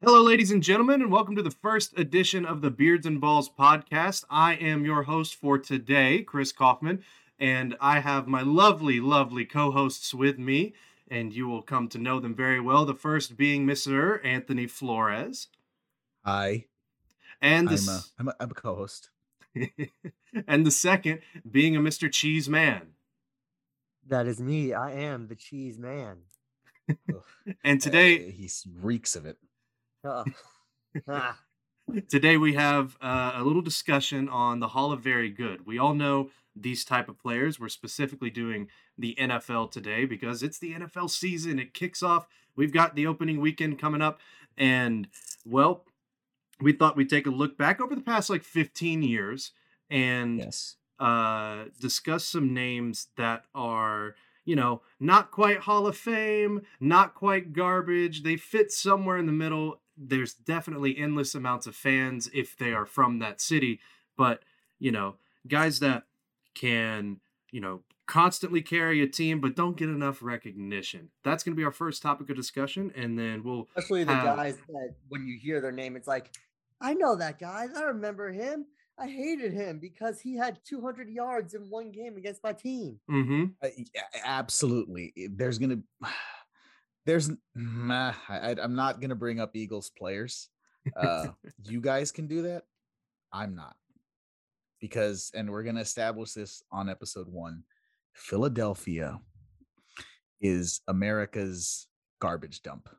Hello, ladies and gentlemen, and welcome to the first edition of the Beards and Balls podcast. I am your host for today, Chris Kaufman, and I have my lovely, lovely co hosts with me, and you will come to know them very well. The first being Mr. Anthony Flores. Hi. And the, I'm a, I'm a, I'm a co-host. and the second being a Mr. Cheese Man. That is me. I am the cheese man. And today, Uh, he reeks of it. Ah, today we have uh, a little discussion on the Hall of Very Good. We all know these type of players. We're specifically doing the NFL today because it's the NFL season. It kicks off. We've got the opening weekend coming up, and well, we thought we'd take a look back over the past like 15 years and Yes. uh, discuss some names that are, you know, not quite Hall of Fame, not quite garbage. They fit somewhere in the middle. There's definitely endless amounts of fans if they are from that city, but, you know, guys that can, you know, constantly carry a team but don't get enough recognition. That's going to be our first topic of discussion and then we'll especially the have- guys that when you hear their name, it's like, I know that guy. I remember him. I hated him because he had 200 yards in one game against my team. Mhm. Uh, yeah, absolutely. There's gonna there's nah, I, I'm not gonna bring up Eagles players. Uh, you guys can do that. I'm not because, and we're gonna establish this on episode one. Philadelphia is America's garbage dump.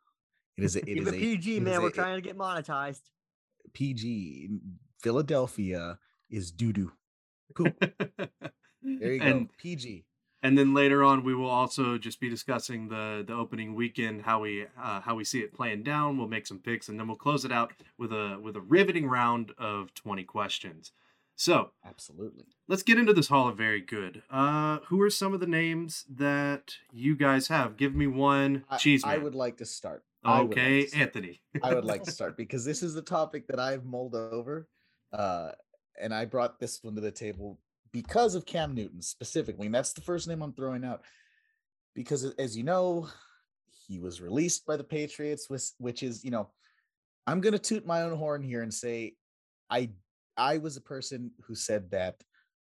It is. A, it Keep is a PG, man. a- We're it- trying to get monetized. PG. Philadelphia is doo doo. Cool. There you go. And PG. And then later on we will also just be discussing the the opening weekend how we uh, how we see it playing down we'll make some picks and then we'll close it out with a with a riveting round of 20 questions so Absolutely. let's get into this hall of very good uh who are some of the names that you guys have give me one I- cheese I man. would like to start. I like okay to start. anthony I would like to start because this is the topic that I've mulled over. Uh, and I brought this one to the table because of Cam Newton specifically. And that's the first name I'm throwing out. Because as you know, he was released by the Patriots, which, which is, you know, I'm gonna toot my own horn here and say I I was a person who said that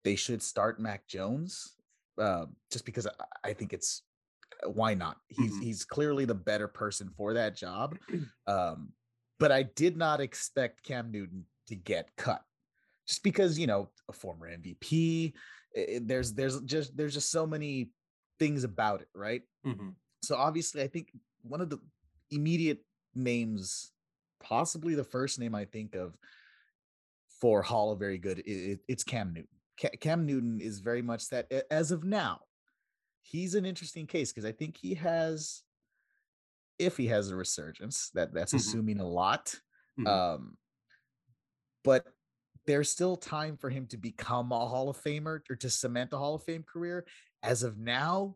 they should start Mac Jones. Uh, just because I, I think it's why not? He's Mhm. he's clearly the better person for that job. Um, but I did not expect Cam Newton to get cut, just because you know a former MVP. i- i- there's there's just there's just so many things about it, right? Mhm. So obviously, I think one of the immediate names, possibly the first name I think of for Hall of Very Good, i- i- it's Cam Newton. Cam Newton is very much that as of now. He's an interesting case because I think he has, if he has a resurgence, that that's Mhm. assuming a lot. Mhm. Um, but there's still time for him to become a Hall of Famer or to cement a Hall of Fame career. As of now,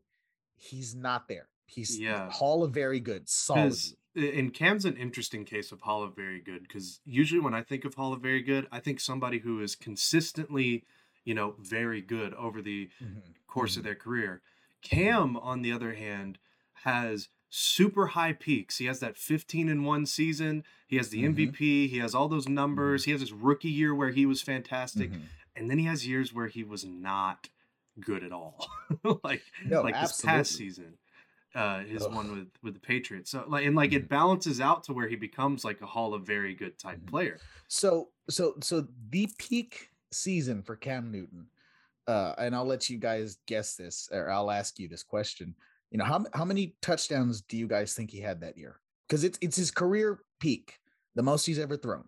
he's not there. He's Yeah. Hall of Very Good, solid. and Cam's an interesting case of Hall of Very Good because usually when I think of Hall of Very Good, I think somebody who is consistently, you know, very good over the Mhm, course of mhm. their career. Cam, on the other hand, has super high peaks. He has that 15 in one season. He has the Mhm. MVP. He has all those numbers. He has his rookie year where he was fantastic. Mhm. And then he has years where he was not good at all. like No, like this past season. Uh, his one with with the Patriots. So like and like it balances out to where he becomes like a Hall of Very Good type Mhm. player. So so so the peak season for Cam Newton, uh, and I'll let you guys guess this, or I'll ask you this question. You know, how how many touchdowns do you guys think he had that year? Because it's it's his career peak, the most he's ever thrown.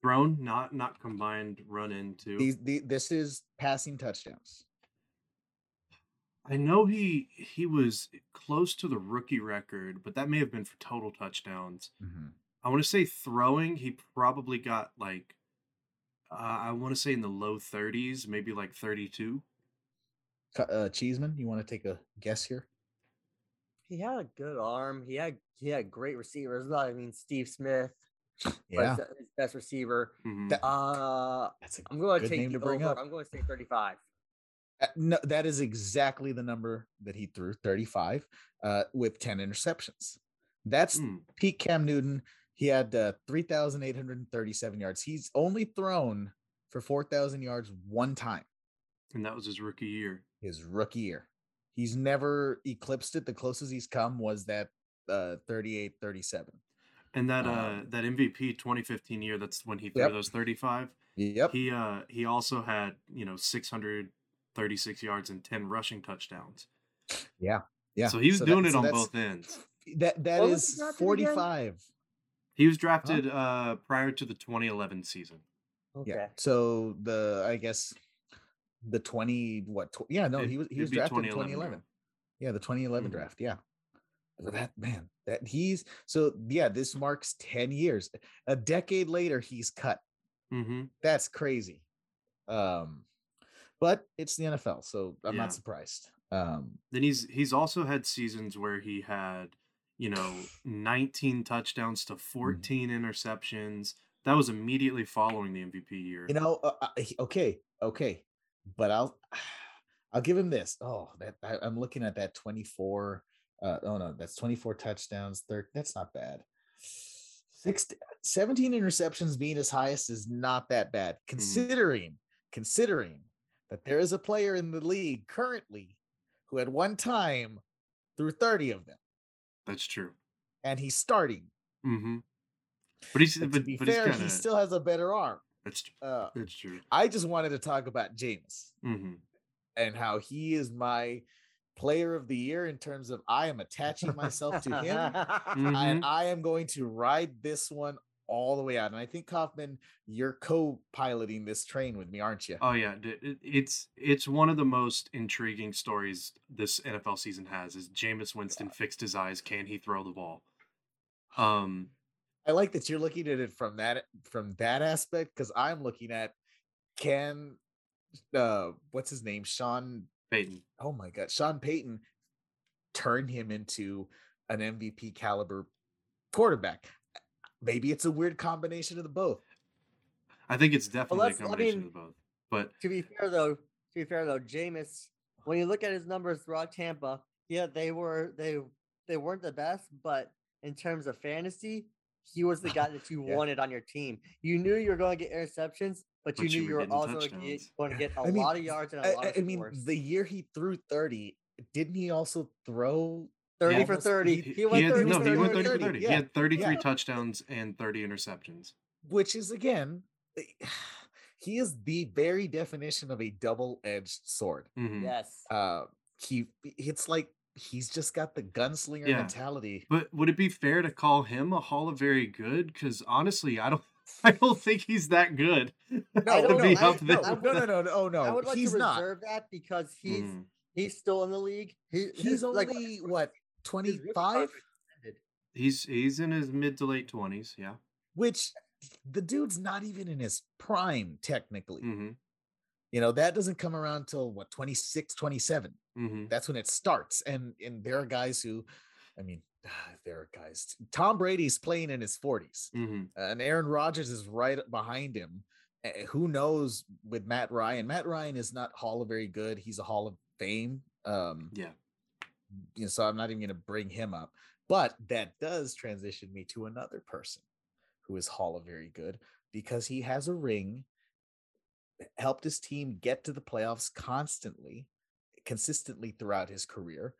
Thrown, not not combined run into. These the, this is passing touchdowns. I know he he was close to the rookie record, but that may have been for total touchdowns. Mhm. I want to say throwing, he probably got like uh, I want to say in the low 30s, maybe like 32. Uh, Cheeseman, you want to take a guess here? He had a good arm. He had he had great receivers. I mean, Steve Smith Yeah, was his best receiver. Mhm. That- Uh, that's a I'm going to good take name to bring over. up. I'm going to say 35. Uh, No, that is exactly the number that he threw, 35, uh, with 10 interceptions. That's Mm. peak Cam Newton. He had uh, 3,837 yards. He's only thrown for 4,000 yards one time And that was his rookie year. his rookie year. He's never eclipsed it. The closest he's come was that uh, 38 37. And that uh Um, that MVP 2015 year, that's when he threw Yep. those 35. Yep. He uh he also had, you know, 636 yards and 10 rushing touchdowns. Yeah. Yeah. So he was that- doing it so on both ends. That that What was is he drafted again? 45. He was drafted uh prior to the 2011 season. Okay. Yeah. So the I guess the 20 what tw- yeah, no, It- he was he was drafted in 2011 2011. Yeah, the 2011 Mhm. draft. Yeah. That man, that he's so yeah, this marks 10 years. A decade later, he's cut. Mm-hmm. That's crazy. Um, but it's the NFL, so I'm Yeah. not surprised. Um, Then he's he's also had seasons where he had, you know, 19 touchdowns to 14 interceptions. That was immediately following the MVP year. you know, uh, uh, okay, okay, but I'll I'll give him this. Oh, that I, I'm looking at that 24. Uh, oh no, that's 24 touchdowns. Third, that's not bad. Six, 17 interceptions being his highest is not that bad, considering considering that there is a player in the league currently who at one time threw 30 of them, That's true. and he's starting. Mm-hmm. But he's But but, to be but fair, he's he still has a better arm. That's tr- Uh, that's true. I just wanted to talk about Jameis. Mm-hmm. and how he is my player of the year in terms of I am attaching myself to him Mm-hmm. and I am going to ride this one all the way out. And I think Kaufman, you're co-piloting this train with me, aren't you? Oh yeah, it's it's one of the most intriguing stories this NFL season has. Is Jameis Winston fixed his eyes? Can he throw the ball? Um, I like that you're looking at it from that from that aspect because I'm looking at can uh what's his name? Sean Payton. oh my god, Sean Payton turn him into an MVP caliber quarterback. Maybe it's a weird combination of the both. I think it's definitely a let's- I combination mean- of both. But to be fair though, to be fair though, Jameis, when you look at his numbers throughout Tampa, yeah, they were they they weren't the best, but in terms of fantasy, he was the guy that you Yeah. wanted on your team. You knew you were going to get interceptions, but, But you knew you were also get, going to get a I mean, lot of yards and a I, lot I- of I mean, scores. the year he threw 30, didn't he also throw? Thirty for thirty. he- He, went had, 30 no, for he 30 went for 30 for 30, 30. yeah, He had 33 yeah. touchdowns and 30 interceptions. Which is again, eh, he is the very definition of a double-edged sword. Mhm. Yes. Uh, he, it's like he's just got the gunslinger Yeah. mentality. But would it be fair to call him a Hall of Very Good? Because honestly, I don't. I don't think he's that good. No, to no, be up I- there. no, no, no, no, no, oh no, I would like he's to not. reserve that because he's Mm. he's still in the league. He, He's his- like, only what 25. He's he's in his mid to late twenties. Yeah. which the dude's not even in his prime technically. Mm-hmm. You know, that doesn't come around till what 26, 27. Mm-hmm. That's when it starts. And and there are guys who, I mean, there are guys. Tom Brady's playing in his 40s, Mm-hmm. and Aaron Rodgers is right behind him. Eh, Who knows with Matt Ryan? Matt Ryan is not Hall of Very Good. He's a Hall of Fame. Um, Yeah. you know, so I'm not even going to bring him up. But that does transition me to another person who is Hall of Very Good because he has a ring, helped his team get to the playoffs constantly, consistently throughout his career.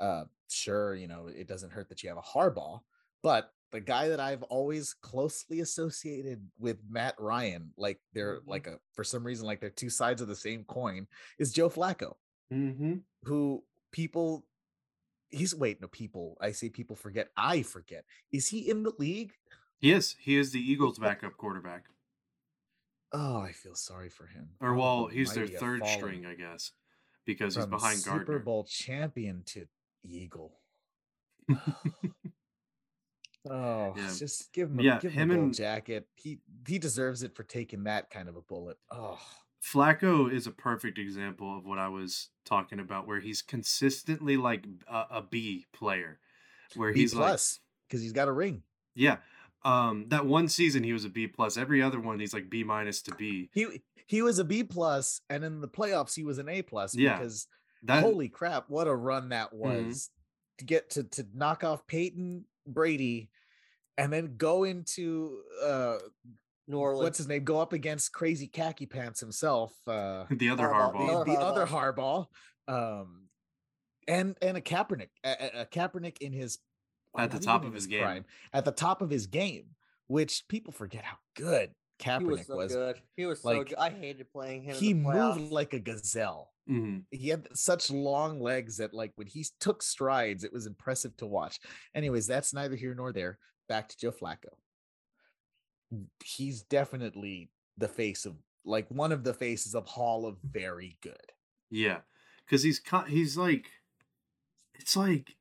Uh, sure, you know, it doesn't hurt that you have a Harbaugh, but the guy that I've always closely associated with Matt Ryan, like they're Mhm. like a for some reason, like they're two sides of the same coin, is Joe Flacco Mm-hmm. who people he's wait no people i say people forget i forget is he in the league He is. He is the Eagles' backup quarterback. oh i feel sorry for him Or Oh, well, he's their third string, I guess, because he's behind super Gardner. bowl champion to eagle oh Yeah. just give him a, Yeah, give him him a and- jacket he he deserves it for taking that kind of a bullet oh Flacco is a perfect example of what I was talking about, where he's consistently like a, a B player, where b he's like, plus because he's got a ring yeah. Um, that one season he was a B plus. Every other one he's like B minus to B. he he was a b plus and in the playoffs he was an a plus Yeah, because That holy crap what a run that Mhm. was to get to to knock off peyton brady and then go into uh New Orleans. what's his name? Go up against crazy khaki pants himself. Uh the other Harbaugh, the, the Harbaugh. other the other Harbaugh. Um and and a Kaepernick, a, a- a Kaepernick in his At the top of in his game. prime, at the top of his game, which people forget how good he Kaepernick was so was. good. He was so Like, good. I hated playing him. He moved like a gazelle. Mhm. He had such long legs that, like, when he took strides, it was impressive to watch. Anyways, that's neither here nor there. Back to Joe Flacco. He's definitely the face of, like, one of the faces of Hall of Very Good. Yeah, because he's co- he's like, it's like,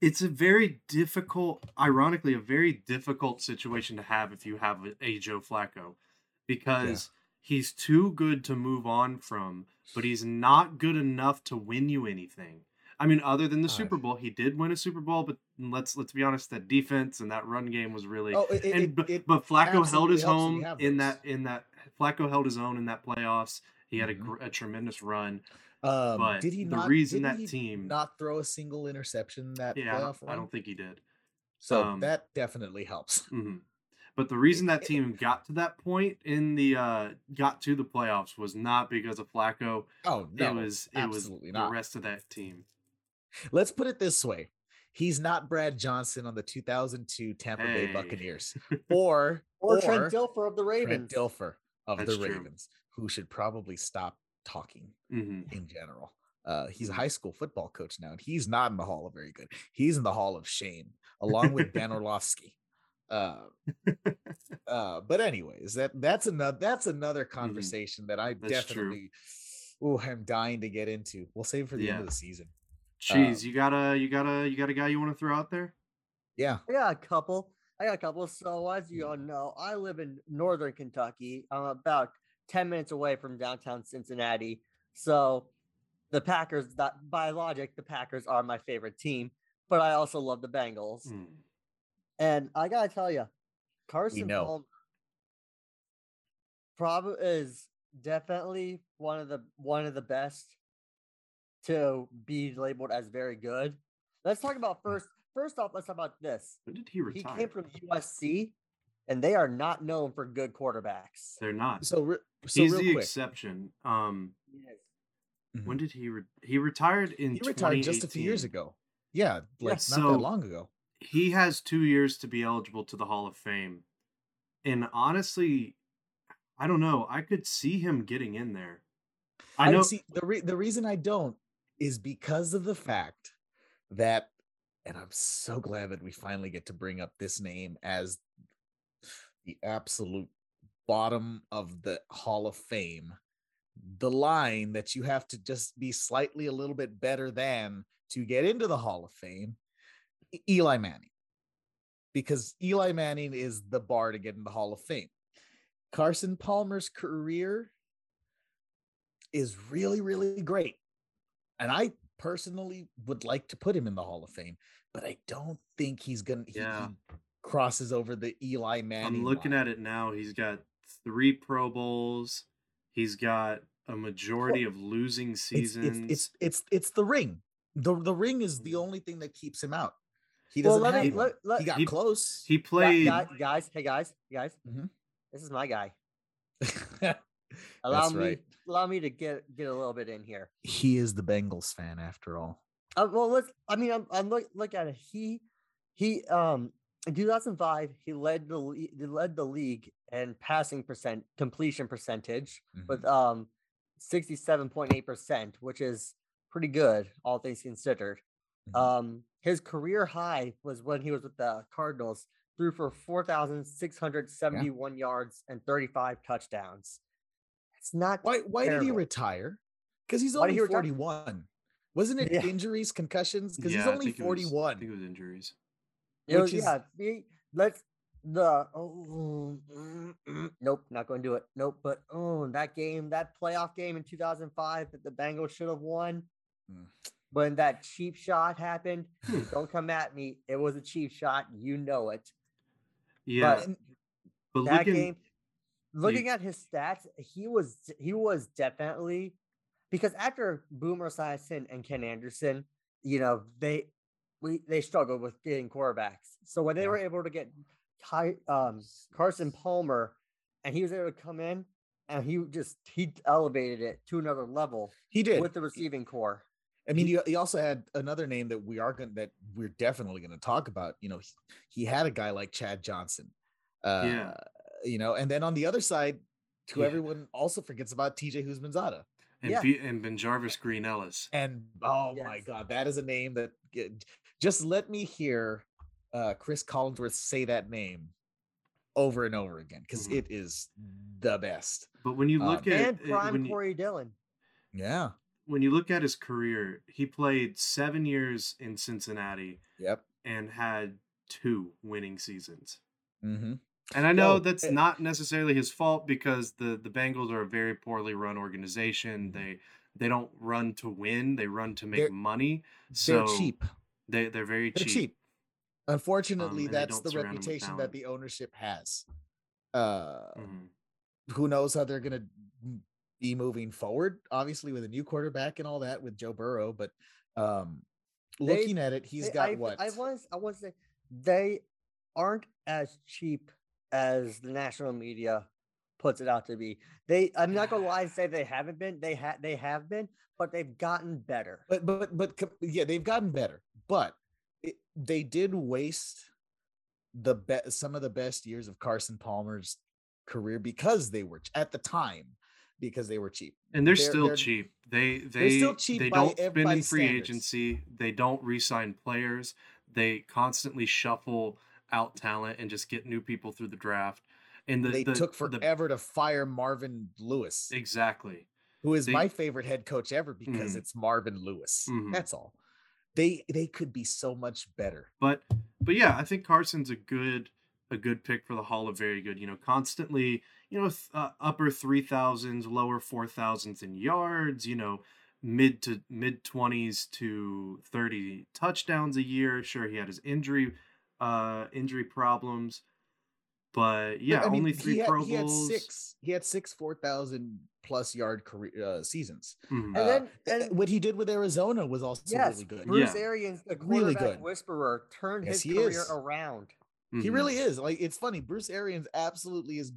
it's a very difficult, ironically, a very difficult situation to have if you have a, a Joe Flacco, because he's too good to move on from, but he's not good enough to win you anything. I mean, other than the God. Super Bowl, he did win a Super Bowl, but let's let's be honest, that defense and that run game was really. Oh, it, and it- but, it but Flacco held his helps when you home in that in that Flacco held his own in that playoffs. He had a, Mhm. gr- a tremendous run. Um, But did he the not? reason didn't that he team- not throw a single interception that Yeah, I playoff don't, I don't think he did. so um, that definitely helps. hmm But the reason that team got to that point in the uh got to the playoffs was not because of Flacco. Oh no, it was it was the not. rest of that team. Let's put it this way: he's not Brad Johnson on the 2002 Tampa Bay Buccaneers, or or Trent Dilfer of the Trent Ravens. Dilfer of That's the true. Ravens, who should probably stop talking hmm in general. Uh, he's a high school football coach now, and he's not in the Hall of Very Good. He's in the Hall of Shame, along with Dan Orlovsky. Uh, uh, but anyways, that that's another that's another conversation that I Mm-hmm. That's definitely oh I'm dying to get into. We'll save it for the end of the season. Jeez, Um, you got a you got a you got a guy you want to throw out there? Yeah, I got a couple. I got a couple. So as you all know, I live in northern Kentucky. I'm about 10 minutes away from downtown Cincinnati. So the Packers, that by logic, the Packers are my favorite team, but I also love the Bengals. Mm. And I gotta tell you, Carson know. Palmer probably is definitely one of the one of the best to be labeled as very good. Let's talk about first. First off, let's talk about this. When did he retire? He came from USC, and they are not known for good quarterbacks. They're not. So, re- so He's real the quick, exception. Um, Mhm. when did he re- he retired in? he retired just a few years ago. Yeah, like not so- that long ago. he has two years to be eligible to the Hall of Fame. And honestly, I don't know. I could see him getting in there. I know. see the re- the reason I don't is because of the fact that, and I'm so glad that we finally get to bring up this name as the absolute bottom of the Hall of Fame. The line that you have to just be slightly a little bit better than to get into the Hall of Fame, Eli Manning, because Eli Manning is the bar to get in the Hall of Fame. Carson Palmer's career is really, really great. And I personally would like to put him in the Hall of Fame, but I don't think he's gonna Yeah. he crosses over the Eli Manning. I'm looking line. at it now. He's got three Pro Bowls. He's got a majority of losing It's, seasons. it's it's it's it's the ring. The the ring is the only thing that keeps him out. He doesn't let have me let, let, he got he- close. he played. gu- guys. Hey guys, guys. Mhm. This is my guy. That's Allow me, right. allow me to get get a little bit in here. He is the Bengals fan after all. Uh, well, let's. I mean, I'm, I'm look look at it. He he um in 2005 he led the he led the league in passing percent completion percentage with Mhm. um 67.8 percent, which is pretty good all things considered. Mhm. Um, his career high was when he was with the Cardinals, threw for 4,671 yards and 35 touchdowns. It's not Why why did he retire? Because he's only he 41. Wasn't it Yeah. injuries, concussions? Because yeah, he's I only think it was- I 41. think it was injuries. It was, is- yeah, see, let's the oh, mm, mm, nope, not going to do it. Nope, but oh, that game, that playoff game in 2005 that the Bengals should have won. Mm. When that cheap shot happened, Hmm. don't come at me. It was a cheap shot. You know it. Yeah, But but that looking, game, looking at his stats, he was he was definitely because after Boomer Esiason and Ken Anderson, you know they we they struggled with getting quarterbacks. So when they Yeah. were able to get Ty, um, Carson Palmer, and he was able to come in and he just he elevated it to another level He did. with the receiving corps. I mean, you, you also had another name that we are going that we're definitely going to talk about. You know, he, he had a guy like Chad Johnson. Uh, Yeah. You know, and then on the other side, who Yeah. everyone also forgets about, TJ Houshmandzadeh. and Yeah. B- and BenJarvus Green-Ellis. And oh my God, that is a name that just let me hear uh, Cris Collinsworth say that name over and over again because Mhm. it is the best. But when you Um, look at And uh, prime when you, Corey Dillon. Yeah. when you look at his career, he played seven years in Cincinnati Yep. and had two winning seasons. Mm-hmm. And I know Yo, that's eh, not necessarily his fault because the the Bengals are a very poorly run organization. They they don't run to win; they run to make money. They're So cheap. They they're very They're cheap. cheap. Unfortunately, Um, that's the surround 'em with reputation that the ownership has. Uh, Mhm. who knows how they're going to be moving forward? Obviously, with a new quarterback and all that with Joe Burrow, but um, They- looking at it, he's They- got I, what? I was I was to say they aren't as cheap as the national media puts it out to be. They I'm not gonna lie and say they haven't been. They had they have been, but they've gotten better. but but but yeah, they've gotten better, but it, they did waste the best some of the best years of Carson Palmer's career because they were ch- at the time because they were cheap. And they're, They're- still they're- cheap. They they they're still cheap they by don't spend in free standards. agency. They don't re-sign players. They constantly shuffle out talent and just get new people through the draft. And the, they the- took the- forever to fire Marvin Lewis, exactly. who is they- my favorite head coach ever because Mhm. it's Marvin Lewis. Mhm. That's all. They they could be so much better. But but yeah, I think Carson's a good a good pick for the Hall of Very Good. You know, constantly you know th- uh, upper three thousands, lower four thousands in yards. You know, mid to mid twenties to thirty touchdowns a year. Sure, he had his injury uh injury problems, but yeah, I mean, only three had- Pro he had six. He had six four thousand plus yard career uh, seasons. Mhm. And Uh, then- uh, and- what he did with Arizona was also yes, really good. Bruce Yeah. Arians, the Really quarterback good. whisperer, turned Yes, his career is. around. He Mhm. really is. Like it's funny. Bruce Arians absolutely is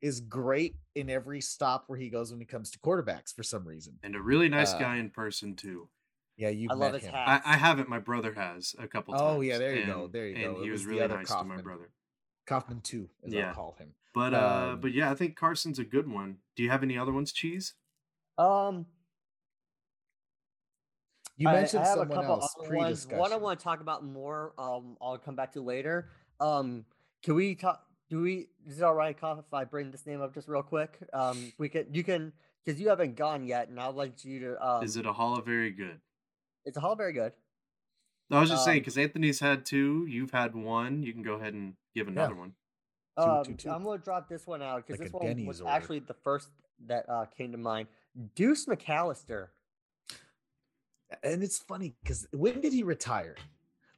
is great in every stop where he goes when it comes to quarterbacks for some reason. and a really nice uh, guy in person too. Yeah, you I love met his him. hat. I, I haven't. My brother has a couple times. Oh, yeah, there you go, there you and go. It he was was really other nice to my brother. Kaufman too, as Yeah. I'll call him. But uh, Um, but yeah, I think Carson's a good one. Do you have any other ones, Cheese? Um, You mentioned I, have someone a couple else other pre ones. One I want to talk about more. Um, I'll come back to later. Um, can we talk? Do we? Is it all right, Koff, if I bring this name up just real quick? Um, we can. You can because you haven't gone yet, and I'd like you to. Um, Is it a Hall of Very Good? It's a hall of very good. I was just saying Um, because Anthony's had two, you've had one. You can go ahead and give another one. Two, Um, two, two. I'm gonna drop this one out because Like this one Denny's was order. actually the first that uh, came to mind. Deuce McAllister. and it's funny because when did he retire?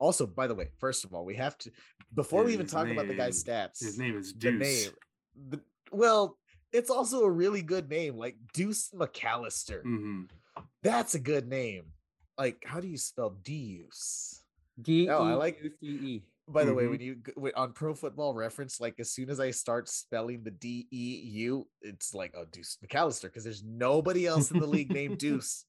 Also, by the way, first of all, we have to before we even His talk about the guy's stats. His name is the Deuce. name, the, well, it's also a really good name, like Deuce McAllister. hmm That's a good name. Like, how do you spell Deuce? D Oh, I like- D E. By the way, Mhm. when you on Pro Football Reference, like as soon as I start spelling the D E U, it's like oh Deuce McAllister because there's nobody else in the league named Deuce.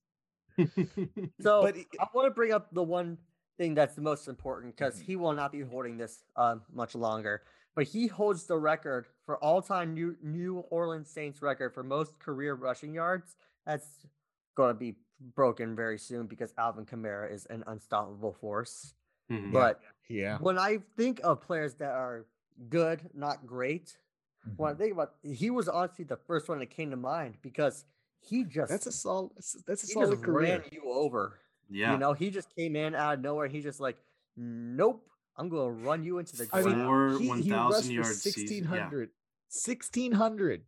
So But I want to bring up the one thing that's the most important because Mhm. he will not be holding this uh, much longer. But he holds the record for all-time New New Orleans Saints record for most career rushing yards. That's going to be broken very soon because Alvin Kamara is an unstoppable force. Mhm. But Yeah, when I think of players that are good, not great, when I Mhm. think about, he was honestly the first one that came to mind because he just that's a solid. That's a he solid just career. ran you over. yeah. You know, he just came in out of nowhere. He just like, nope, I'm gonna run you into the I ground. mean, Four he, he rushed for yard season, yeah. 1600 1600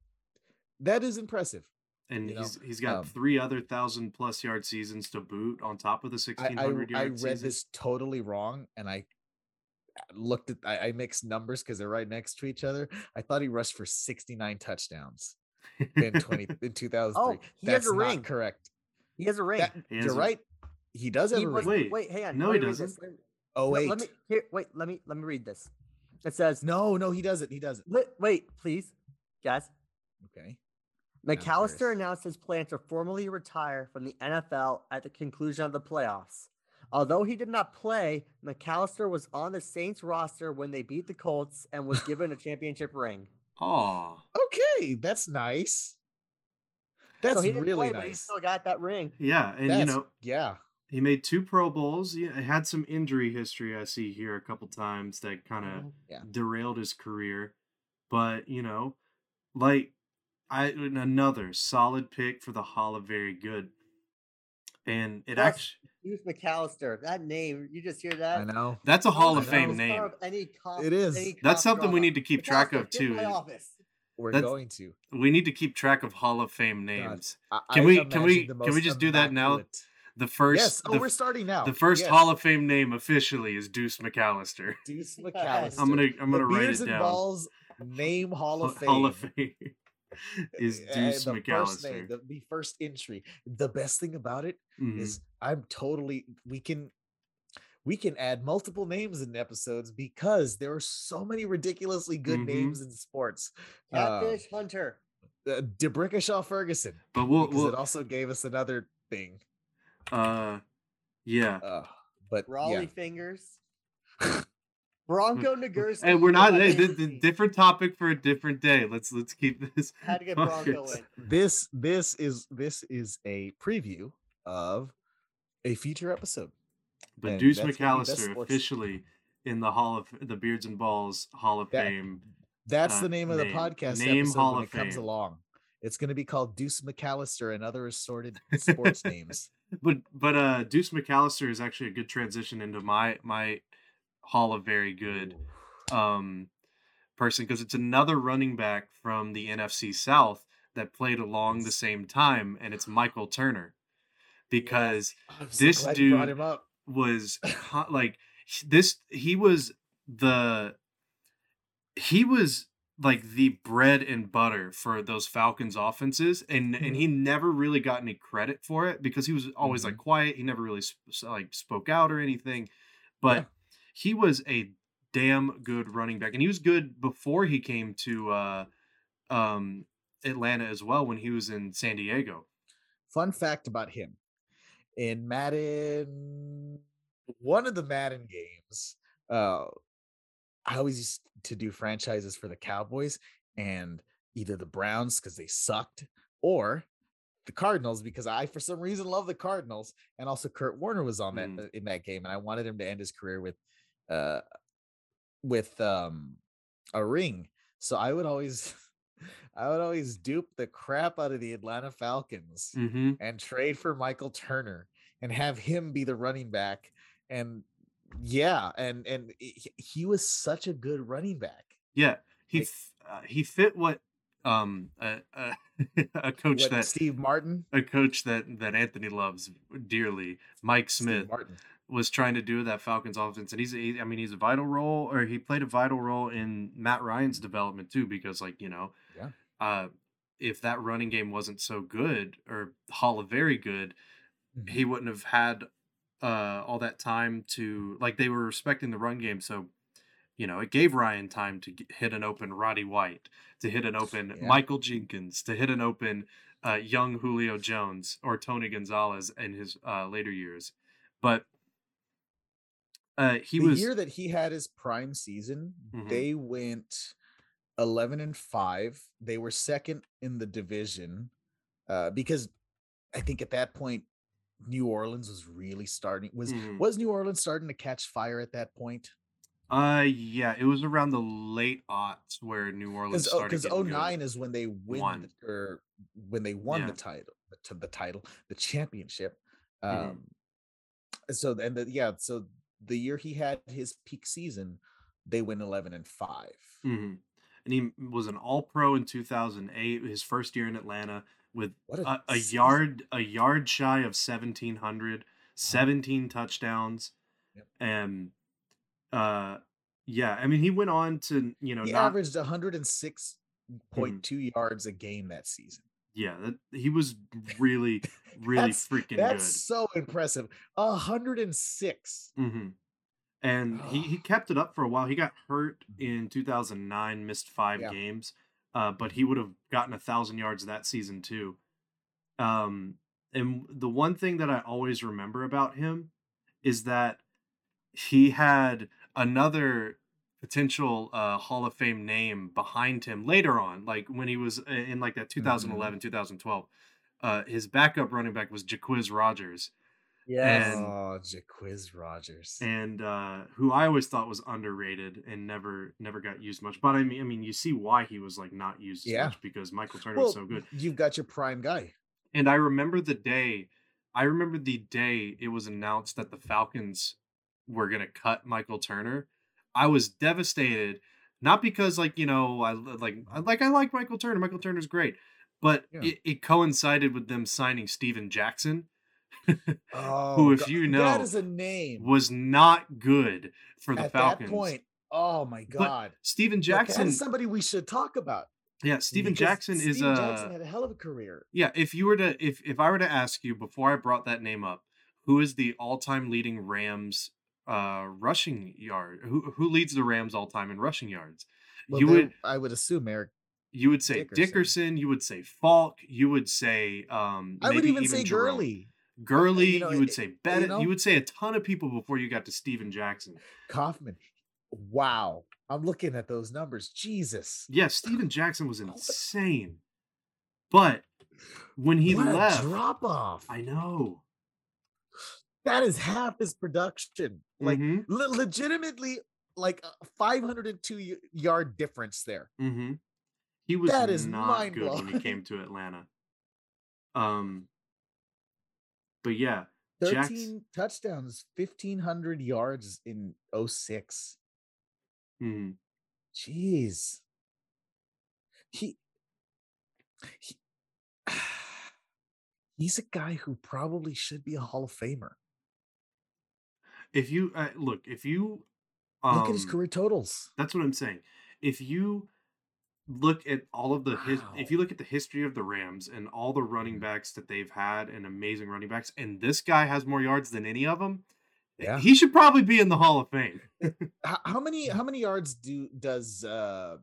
that is impressive and you know, he's he's got um, three other thousand plus yard seasons to boot on top of the I, sixteen I, I read season. this totally wrong and i looked at i, I mixed numbers because they're right next to each other i thought he rushed for 69 touchdowns in 20 in 2003 Oh, he has that's a not ring. correct he has a ring. That- has you're a- right he does have He a was- ring Wait, wait, hang on. no, he me read this. doesn't. Oh No, wait, Let me here. Wait. Let me let me read this. It says, no, no, he doesn't. He doesn't. "Li- "Wait, please, guys." Okay. I'm McAllister announced his plan to formally retire from the NFL at the conclusion of the playoffs. Although he did not play, McAllister was on the Saints roster when they beat the Colts and was given a championship ring. Oh, Okay, that's nice. That's so he didn't really play, but he still got that ring. yeah, and That's, you know yeah. he made two Pro Bowls. He had some injury history. I see here a couple times that kind of Mhm. Yeah. derailed his career. But you know, like I another solid pick for the Hall of Very Good, and it Plus, actually Deuce McAllister. That name, you just hear that. I know. that's a Hall Oh, of Fame name. of Any cop, It is. any That's cop something we need to keep track of get in my too. office. We're That's- going to. We need to keep track of Hall of Fame names. I, Can I we- can we- can we most just do that now? The first, Yes. Oh, the, we're starting now. the first Yes. Hall of Fame name officially is Deuce McAllister. Deuce McAllister. I'm gonna I'm gonna write Beards it and down. Balls name Hall of Fame. Hall of Fame is Uh, Deuce the First name, McAllister. the, the first entry. The best thing about it Mhm. is I'm totally we can we can add multiple names in episodes because there are so many ridiculously good Mhm. names in sports. Uh, Catfish Hunter. uh, D'Brickashaw Ferguson But we'll, because it we'll also gave us another thing. uh yeah. Uh, but Rollie yeah, Fingers. Bronco Nagurski. And we're not Ron hey, the, the different topic for a different day. Let's let's keep this. Had to get Bronco in. this this is this is a preview of a future episode. But And Deuce that's gonna be best McAllister officially in the Hall of the Beards and Balls Hall of That- Fame. That's Uh, the name of the name- podcast name episode Hall when of it comes Fame. along. It's going to be called Deuce McAllister and other assorted sports names. But but uh Deuce McAllister is actually a good transition into my my Hall of Very Good um person because it's another running back from the NFC South that played along the same time and it's Michael Turner. Because this glad you brought dude- was like this he was the he was like the bread and butter for those Falcons offenses and and he never really got any credit for it because he was always like quiet. He never really sp- like spoke out or anything. But Yeah. He was a damn good running back and he was good before he came to uh um Atlanta as well when he was in San Diego Fun fact about him in Madden, one of the Madden games, uh, I always used to do franchises for the Cowboys and either the Browns because they sucked or the Cardinals because I, for some reason, love the Cardinals. And also, Kurt Warner was on that Mm. uh, in that game, and I wanted him to end his career with, uh, with um, a ring. So I would always, I would always dupe the crap out of the Atlanta Falcons mm-hmm. and trade for Michael Turner and have him be the running back. And yeah, and and he, was such a good running back. Yeah, he Like- uh, he fit what um a a, a coach What, that Steve Martin, a coach that that Anthony loves dearly, Mike Steve Smith Martin. Was trying to do that Falcons offense, and he's he, I mean he's a vital role, or he played a vital role in Matt Ryan's development too, because like you know, Yeah. uh, if that running game wasn't so good or Hall of very good, Mhm. he wouldn't have had uh all that time to like they were respecting the run game so you know it gave ryan time to hit an open roddy white to hit an open Yeah. michael jenkins to hit an open uh, young julio jones or tony gonzalez in his uh, later years but uh he the was year that he had his prime season, Mhm. they went 11 and 5. They were second in the division uh, because I think at that point New Orleans was really starting was Mhm. was New Orleans starting to catch fire at that point? uh yeah it was around the late aughts where new orleans Because started because getting good. 09 is when they win Won. the- or when they won Yeah. the title the, to the title the championship um Mhm. so and the, yeah so the year he had his peak season they win 11 and 5 hmm And he was an All Pro in 2008, his first year in Atlanta, with a, a season. yard a yard shy of 1700, 17 touchdowns, Yep. and uh, yeah, I mean he went on to you know he not averaged 106.2 yards a game that season yeah that, he was really really That's- freaking that's so impressive 106 good. hmm and he, he kept it up for a while. He got hurt in 2009, missed five Yeah. games, uh, but he would have gotten a thousand yards that season too. Um, and the one thing that I always remember about him is that he had another potential uh, Hall of Fame name behind him later on, like when he was uh, in like that 2011, 2012. Uh, his backup running back was Jacquizz Rodgers, Yes. And- oh, Jacquizz Rodgers. and uh, who I always thought was underrated and never never got used much. But I mean, I mean, you see why he was like not used as Yeah. much because Michael Turner well, was so good. you've got your prime guy. And I remember the day, I remember the day it was announced that the Falcons were gonna cut Michael Turner. I was devastated, not because like you know I like I like I like Michael Turner. Michael Turner's great, but Yeah. it, it coincided with them signing Steven Jackson, Oh, who, if God, you know, is a name. was not good for the At Falcons. that point, oh my God. Steven Look, Jackson, that is somebody we should talk about. yeah, Steven because Jackson is a Jackson had a hell of a career. Yeah, if you were to if if I were to ask you before I brought that name up, who is the all-time leading Rams uh rushing yard? Who who leads the Rams all time in rushing yards? Well, you would I would assume Eric. you would say Dickerson. Dickerson, you would say Faulk, you would say um I would maybe even say Jerome. Gurley, Gurley, you you, would it- say you Bennett, know? you would say a ton of people before you got to Steven Jackson. Kaufman. Wow, I'm looking at those numbers. Jesus, Yeah, Steven Jackson was insane. But when he what left, drop off. I know. That is half his production. Like Mhm, le- legitimately, like a 502 yard difference there. mhm. He was That is not good when he came to Atlanta. Um, but yeah, 13 Jack's- touchdowns, 1500 yards in 06. mhm. Jeez. He, he he's a guy who probably should be a Hall of Famer. If you uh, look, if you um, Look at his career totals. That's what I'm saying. If you look at all of the his, if you look at the history of the Rams and all the running Mhm. backs that they've had and amazing running backs, and this guy has more yards than any of them, Yeah. he should probably be in the Hall of Fame. How, many how many yards do does uh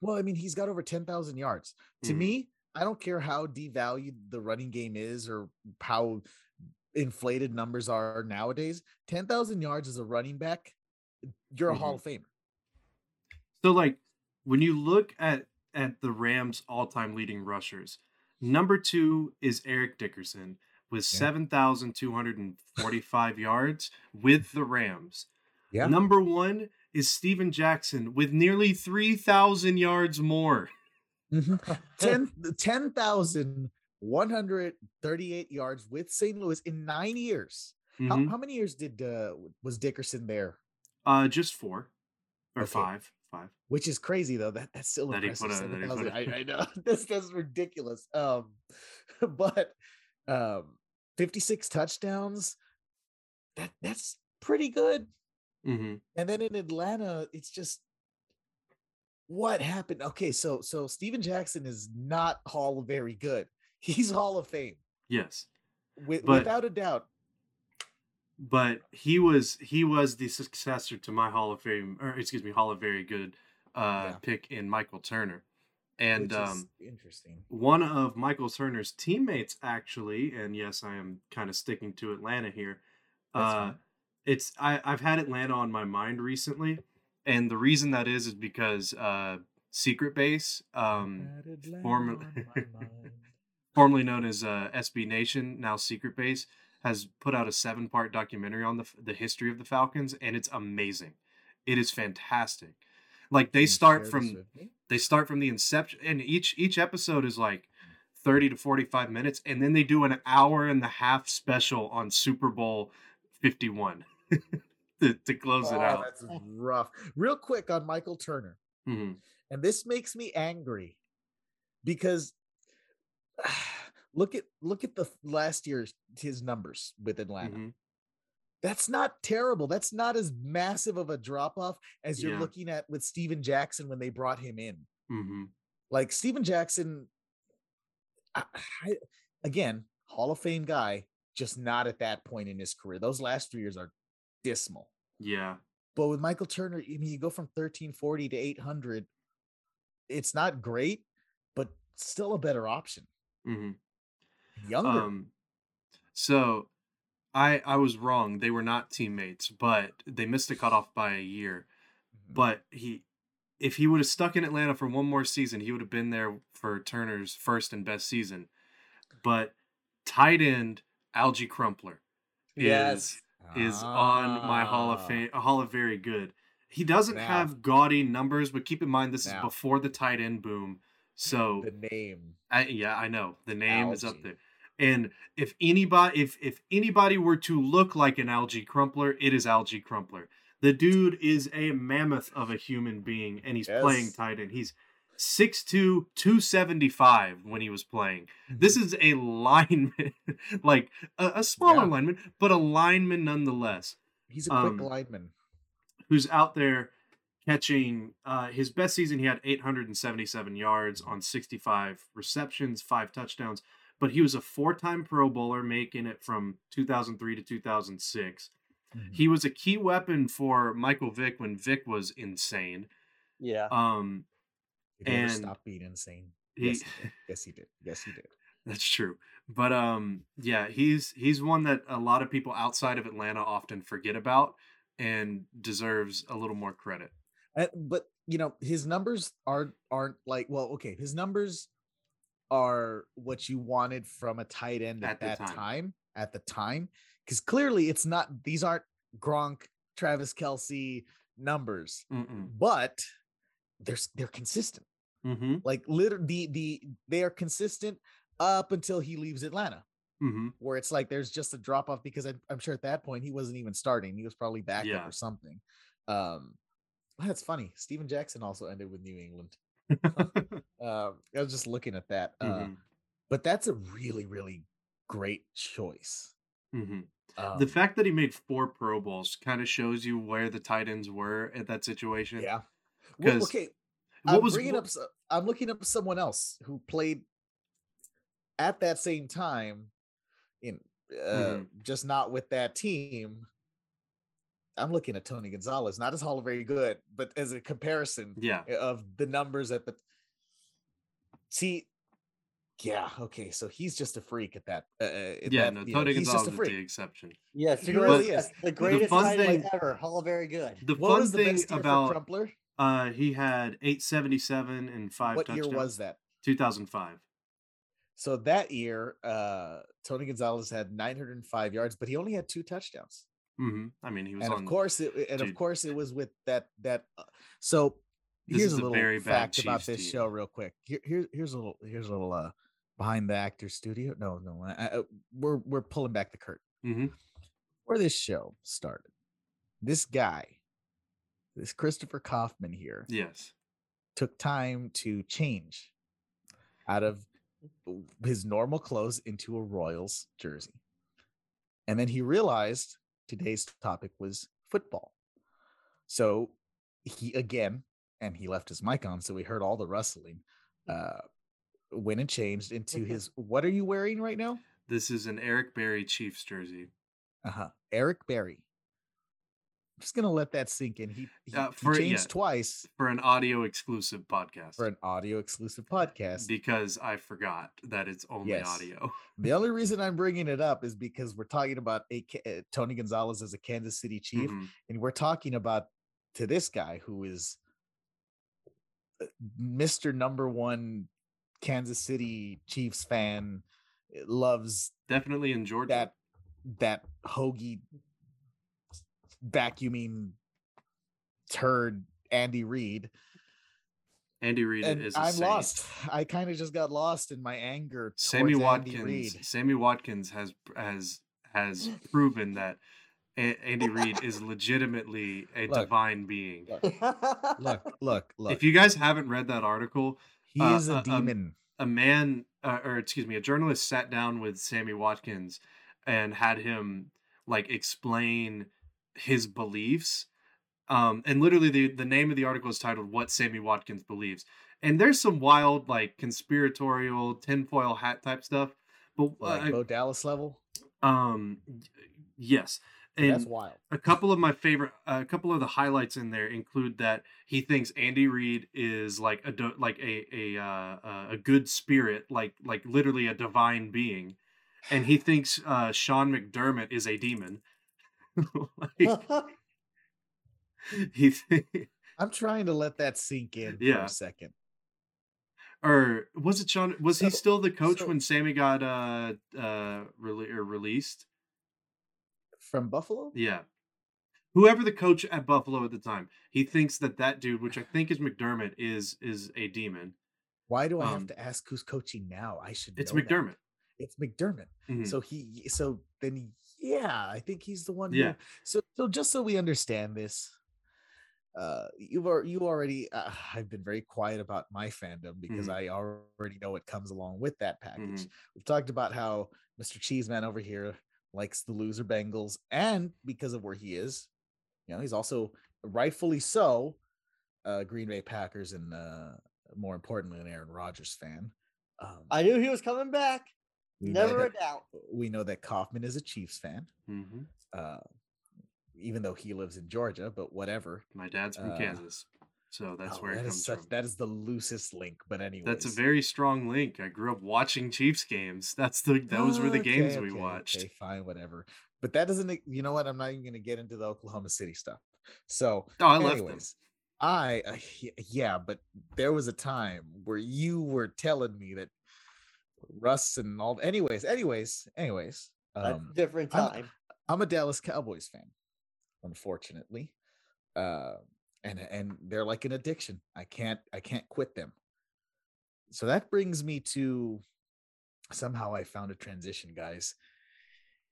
well, I mean, he's got over 10,000 yards. To Mhm. me, I don't care how devalued the running game is or how inflated numbers are nowadays. 10,000 yards as a running back, you're a Hall of Famer. So like when you look at at the Rams all-time leading rushers, number 2 is Eric Dickerson with Yeah. 7,245 yards with the Rams. Yeah. Number 1 is Steven Jackson with nearly 3,000 yards more. Mhm. 10 10,138 yards with St. Louis in 9 years. How, Mhm. how many years did uh was Dickerson there? Uh, just four or Okay. five, five. which is crazy though. That that's still That impressive. a- that he 7,000. put a- I, I know this that's ridiculous. Um, but um, 56 touchdowns. That that's pretty good. Mm-hmm. And then in Atlanta, it's just what happened. Okay, so so Steven Jackson is not Hall of very good. He's Hall of Fame Yes, with, But- without a doubt. but he was he was the successor to my Hall of Fame, or excuse me, Hall of Very Good uh, Yeah. pick in Michael Turner, and um, interesting. one of Michael Turner's teammates actually, and yes, I am kind of sticking to Atlanta here. Uh, it's I, I've had Atlanta on my mind recently, and the reason that is is because uh, Secret Base, um, Had former- on my mind. Formerly known as uh, SB Nation, now Secret Base, has put out a seven-part documentary on the the history of the Falcons, and it's amazing. It is fantastic. Like they start from this with me? they start from the inception, and each each episode is like thirty to forty-five minutes, and then they do an hour and a half special on Super Bowl fifty-one to, to close it Oh, out. That's rough. Real quick on Michael Turner. Mhm. And this makes me angry because look at look at the last year's his numbers with Atlanta. Mhm. That's not terrible. That's not as massive of a drop off as you're Yeah. looking at with Steven Jackson when they brought him in. Mhm. Like Steven Jackson, I, I- again, Hall of Fame guy, just not at that point in his career. Those last three years are dismal. Yeah. But with Michael Turner, I mean, you go from 1340 to 800. It's not great, but still a better option. Hmm Younger. Um, so I I was wrong. They were not teammates, but they missed the cutoff by a year. Mhm. But he, if he would have stuck in Atlanta for one more season, he would have been there for Turner's first and best season. But tight end Alge Crumpler is Yes. is on my Hall of Ah. Fame, Hall of Very Good. He doesn't have gaudy numbers, but keep in mind this is before the tight end boom. So The name. I, yeah, I know the name is up there. And if anybody, if if anybody were to look like an Alge Crumpler, it is Alge Crumpler. The dude is a mammoth of a human being, and he's playing Yes. tight end. He's 6'2", 275 when he was playing. This is a lineman, like a, a smaller Yeah. lineman, but a lineman nonetheless He's a quick um, lineman. who's out there catching uh, his best season. He had 877 yards on 65 receptions, five touchdowns. But he was a four-time Pro Bowler, making it from 2003 to 2006. Mhm. He was a key weapon for Michael Vick when Vick was insane. Yeah. Um, Did he and stop being insane? he, Yes, he did. Yes, he did. Yes, he did. That's true. But um yeah, he's he's one that a lot of people outside of Atlanta often forget about and deserves a little more credit. Uh, but you know his numbers aren't aren't like well okay his numbers are what you wanted from a tight end at, At that time. time. at the time because clearly it's not these aren't Gronk Travis Kelce numbers Mm-mm. but they're they're consistent Mm-hmm. like literally the the they are consistent up until he leaves Atlanta Mm-hmm. where it's like there's just a drop off because I, I'm sure at that point he wasn't even starting he was probably backup Yeah. or something um that's funny Steven Jackson also ended with New England um, I was just looking at that. Uh, Mhm. but that's a really, really great choice. Mhm. Um, the fact that he made four Pro Bowls kind of shows you where the tight ends were at that situation. yeah. Well, okay, What I'm was bringing what- up. I'm looking up someone else who played at that same time, in uh, Mhm. just not with that team. I'm looking at Tony Gonzalez, not as Hall of Very Good, but as a comparison Yeah. of the numbers at the. See, yeah, okay, so he's just a freak at that. Uh, uh, Yeah, that, no, you know, Tony he's Gonzalez a is freak. the exception. Yes, He he really is. the greatest fun thing- ever. Hall very good. The What fun was the thing best year about for Crumpler? uh he had 877 and five What touchdowns. year was that? 2005. So that year, uh, Tony Gonzalez had 905 yards, but he only had two touchdowns. Hmm I mean, he was And on of course, it, and of course, it was with that that. Uh, so This here's a a little bad fact about this team. show, real quick. Here, here, here's a little, here's a little uh behind the actor studio. No, no, I, I, we're we're pulling back the curtain. hmm Where this show started, this guy, this Christopher Kaufman here, Yes. took time to change out of his normal clothes into a Royals jersey. And then he realized today's topic was football. So he again, and he left his mic on, so we heard all the rustling. Uh, went and changed into his. What are you wearing right now? This is an Eric Berry Chiefs jersey. Uh huh. Eric Berry. Just gonna let that sink in. He, he, Uh, he for- changed yeah. twice for an audio exclusive podcast for an audio exclusive podcast. because I forgot that it's only Yes. audio. The only reason I'm bringing it up is because we're talking about a, uh, Tony Gonzalez as a Kansas City Chief, Mhm. and we're talking about to this guy who is uh, Mr. Number One Kansas City Chiefs fan, uh, loves Definitely in Georgia. that that hoagie vacuuming turd Andy Reid, Andy Reid and is a I'm saint. lost. I kind of just got lost in my anger. Sammy towards Andy Watkins. Reid. Sammy Watkins has has has proven that A- Andy Reid is legitimately a Look. divine being. Look, look, look. If you guys haven't read that article, he uh, is a um, demon. a man uh, or excuse me a journalist sat down with sammy watkins and had him like explain his beliefs um and literally the the name of the article is titled what sammy watkins believes and there's some wild like conspiratorial tinfoil hat type stuff but like uh, Bo Dallas level. um yes That's wild. a couple of my favorite, a couple of the highlights in there include that he thinks Andy Reid is like a like a a uh, uh, a good spirit, like like literally a divine being, and he thinks uh, Sean McDermott is a demon. like, I'm trying to let that sink in for Yeah. a second. or was it Sean? Was he still the coach so- when Sammy got uh uh or released? From Buffalo? Yeah. Whoever the coach at Buffalo at the time, he thinks that that dude, which I think is McDermott, is is a demon. Why do I Um, have to ask who's coaching now? I should. It's know that. McDermott. It's McDermott. Mhm. So he. So then, yeah, I think he's the one. Yeah. Who, so so just so we understand this, uh, you've al- you already. Uh, I've been very quiet about my fandom because Mhm. I already know what comes along with that package. Mhm. We've talked about how Mr. Cheeseman over here likes the loser Bengals, and because of where he is, you know, he's also rightfully so uh Green Bay Packers and uh more importantly an Aaron Rodgers fan. Um, I knew he was coming back. We Never a that- doubt. we know that Kaufman is a Chiefs fan, Mhm. uh, even though he lives in Georgia, but whatever. My dad's from Uh, Kansas, so that's Oh, where it that is comes such from. that is the loosest link, but anyway. That's a very strong link. I grew up watching Chiefs games. That's the those were the games we watched. Okay, fine, whatever. But that doesn't. You know what? I'm not even going to get into the Oklahoma City stuff. So, Oh, I left them. anyways, I uh, yeah, but there was a time where you were telling me that Russ and all. Anyways, anyways, anyways. A Um, different I'm- time. I'm a Dallas Cowboys fan, unfortunately, uh, and and they're like an addiction. I can't I can't quit them. So that brings me to somehow I found a transition, guys,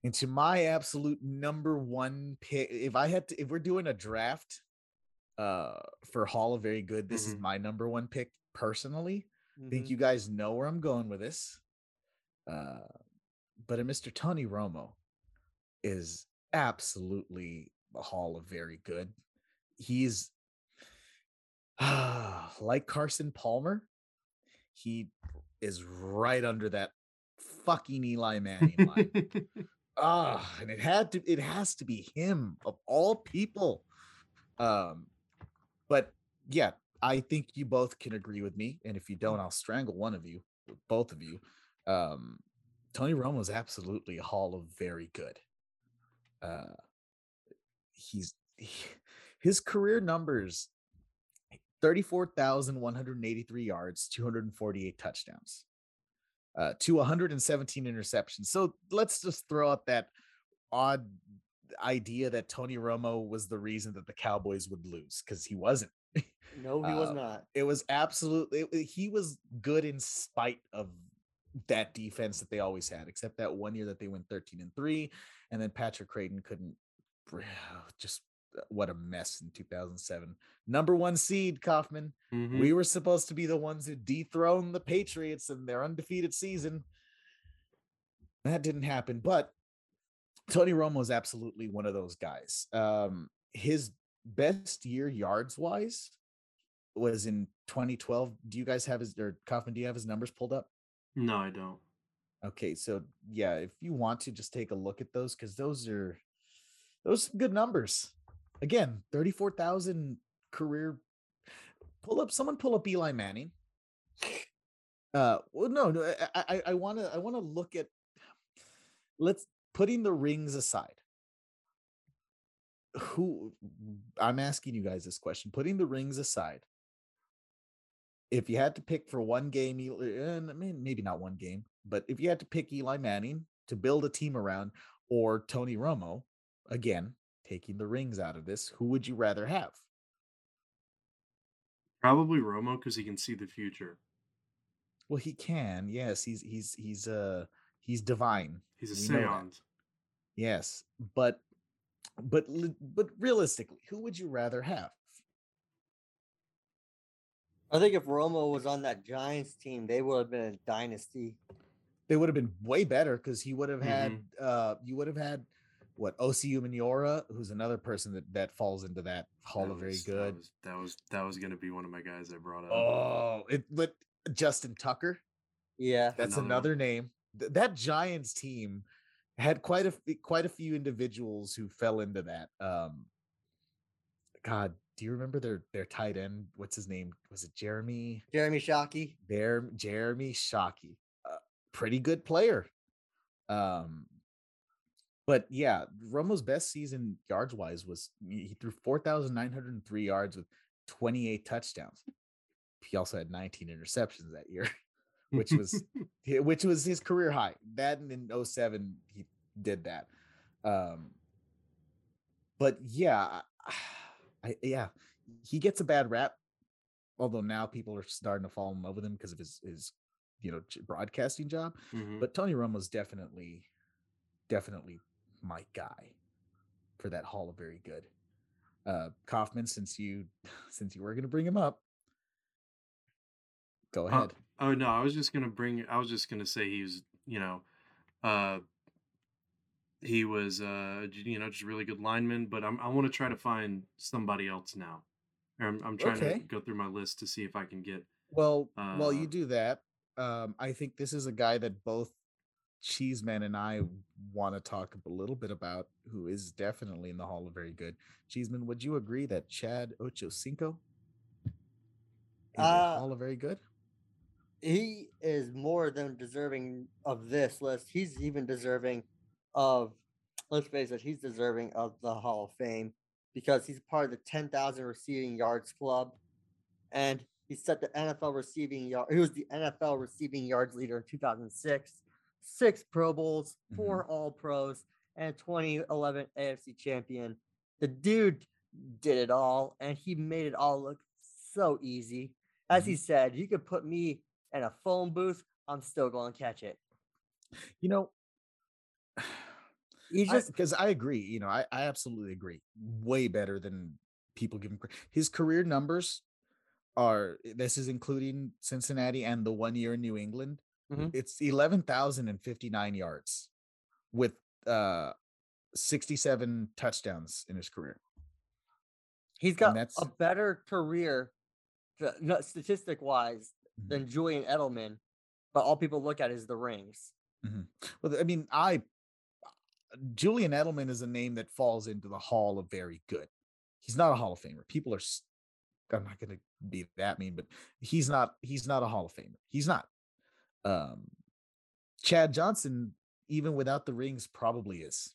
into my absolute number one pick. If I had to, if we're doing a draft, uh, for Hall of Very Good, this is Mhm. my number one pick personally think Mhm. you guys know where I'm going with this. Uh, but a Mr. Tony Romo is absolutely a hall of very good. He's like Carson Palmer. He is right under that fucking Eli Manning line. Ah, and it had to it has to be him of all people. Um, but yeah, I think you both can agree with me. And if you don't, I'll strangle one of you, both of you. Um, Tony Romo is absolutely a hall of very good. Uh he's he- his career numbers 34,183 yards, 248 touchdowns uh, to 117 interceptions. So let's just throw out that odd idea that Tony Romo was the reason that the Cowboys would lose because he wasn't. No, he was uh, not. It was absolutely, it- he was good in spite of that defense that they always had, except that one year that they went 13 and three. And then Patrick Crayton couldn't just uh, what a mess in 2007. Number one seed, Kaufman. Mhm. We were supposed to be the ones who dethroned the Patriots in their undefeated season. That didn't happen, but Tony Romo is absolutely one of those guys. Um, his best year yards wise was in 2012. Do you guys have his or Kaufman? Do you have his numbers pulled up? No, I don't. Okay, so yeah, if you want to just take a look at those, because those are those are good numbers. Again, 34,000 career pull up someone pull up Eli Manning. Uh well no, no I I, I want to I want to look at let's putting the rings aside. Who I'm asking you guys this question, putting the rings aside. If you had to pick for one game, eh, maybe not one game, but if you had to pick Eli Manning to build a team around or Tony Romo, again, taking the rings out of this, who would you rather have? Probably Romo because he can see the future. Well, he can. Yes, he's he's he's uh he's divine. He's a We seance. Yes, but but but realistically, who would you rather have? I think if Romo was on that Giants team, they would have been a dynasty. They would have been way better because he would have had Mhm. uh you would have had what Osi Umenyiora, who's another person that that falls into that hall That of very was- good. That was that was, that was going to be one of my guys I brought up. Oh, it but Justin Tucker, Yeah. that's Another another name. Th- that Giants team had quite a f- quite a few individuals who fell into that. Um, God, do you remember their their tight end? What's his name? Was it Jeremy? Jeremy Shockey. There, Jeremy Shockey, uh, pretty good player. Um, but yeah, Romo's best season yards wise was he threw four thousand nine hundred three yards with twenty eight touchdowns. He also had nineteen interceptions that year, which was which was his career high. That and in 07, he did that. Um, but yeah, I, yeah, he gets a bad rap. Although now people are starting to fall in love with him because of his his you know broadcasting job. Mhm. But Tony Romo's definitely definitely my guy for that Hall of Very Good. Uh, Kaufman, since you since you were going to bring him up, go Uh, ahead. Oh no, I was just gonna bring. I was just gonna say he was, you know, uh, he was, uh, you know, just a really good lineman. But I'm, I want to try to find somebody else now. I'm, I'm trying Okay. to go through my list to see if I can get. Well, while you Uh, do that, um, I think this is a guy that both Cheeseman and I want to talk a little bit about, who is definitely in the Hall of Very Good. Cheeseman, would you agree that Chad Ochocinco is in the Uh, Hall of Very Good? he is more than deserving of this list. He's even deserving of, let's face it, he's deserving of the Hall of Fame because he's part of the 10,000 receiving yards club. And he set the NFL receiving yard. He was the NFL receiving yards leader in 2006, six Pro Bowls, mm-hmm. 4 All Pros, and 2011 AFC champion. The dude did it all, and he made it all look so easy. As he mm-hmm. said, you could put me in a phone booth, I'm still going to catch it. You know, He just because I, agree. You know, I, I absolutely agree. Way better than people give him credit. His career numbers are. This is including Cincinnati and the one year in New England. Mhm. It's eleven thousand and fifty nine yards, with uh sixty seven touchdowns in his career. he's got a better career, statistic wise, Mhm. than Julian Edelman, but all people look at is the rings. Well, I mean, I Julian Edelman is a name that falls into the Hall of Very Good. He's not a Hall of Famer. People are. I'm not going to be that mean, but he's not. He's not a Hall of Famer. He's not. Um, Chad Johnson, even without the rings, probably is.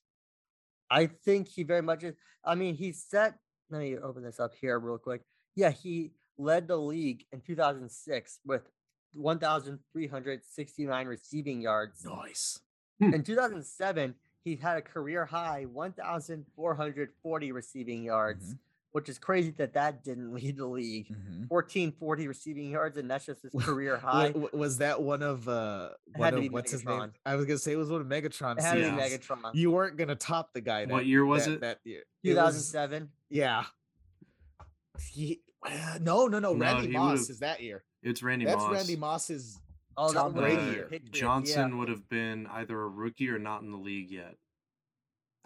I think he very much is. I mean, he set. Let me open this up here real quick. Yeah, he led the league in 2006 with 1,369 receiving yards. Nice. In 2007, he had a career high 1,440 receiving yards, Mhm. which is crazy that that didn't lead the league. Mhm. 1440 receiving yards, and that's just his career high. Was that one of uh It one of be what's his name? I was gonna say it was one of Megatron's It had to be Megatron. You weren't gonna top the guy. That, What year was that- it? That year. It was- 2007. Yeah. He, uh, no, no, no. No, Randy Moss would've- is that year. It's Randy Moss. That's Moss. Randy Moss's. Oh, Tom Brady the year. Patriots, yeah. Johnson would have been either a rookie or not in the league yet.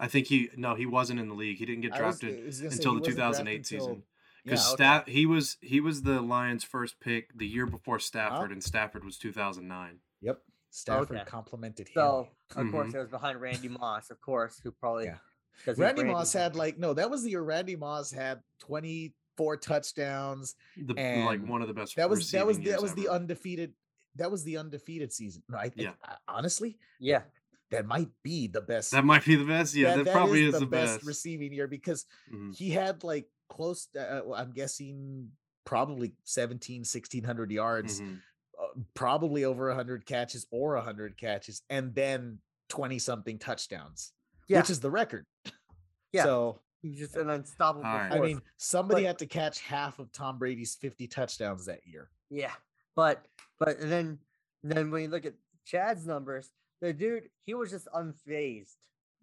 I think he no, he wasn't in the league. He didn't get I was- drafted was until the 2008 until- season. Yeah, Because okay. Staff he was he was the Lions' first pick the year before Uh-huh. Stafford, and Stafford was 2009. Yep. Stafford Okay. complimented him. So, of course, Mhm. it was behind Randy Moss, of course, who probably. Yeah. 'cause he's Randy Randy Moss had like no, that was the year Randy Moss had 24 touchdowns. The like one of the best. That was that was that years was the undefeated. That was the undefeated season. No, I, I- Yeah. I- honestly, Yeah. that might be the best. That might be the best. Yeah, that, that probably is is the, the best, best. receiving year because Mhm. he had like close to, uh, i'm guessing probably 17 1600 yards Mhm. uh, probably over 100 catches or 100 catches and then 20 something touchdowns Yeah. which is the record Yeah. so He's just an unstoppable All right. i mean somebody But- had to catch half of tom brady's 50 touchdowns that year Yeah, but but then then when you look at Chad's numbers, the dude he was just unfazed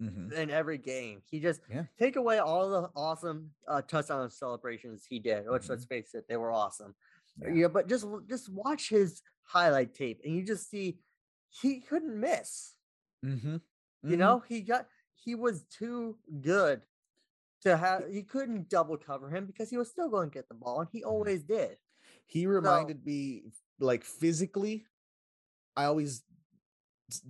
Mhm. in every game. He just Yeah. take away all the awesome uh, touchdown celebrations he did, which Mhm. let's face it, they were awesome. Yeah. Yeah. but just just watch his highlight tape, and you just see he couldn't miss. Mhm. You Mhm. know, he got he was too good to have. He couldn't double cover him because he was still going to get the ball, and he always did. he reminded me like physically i always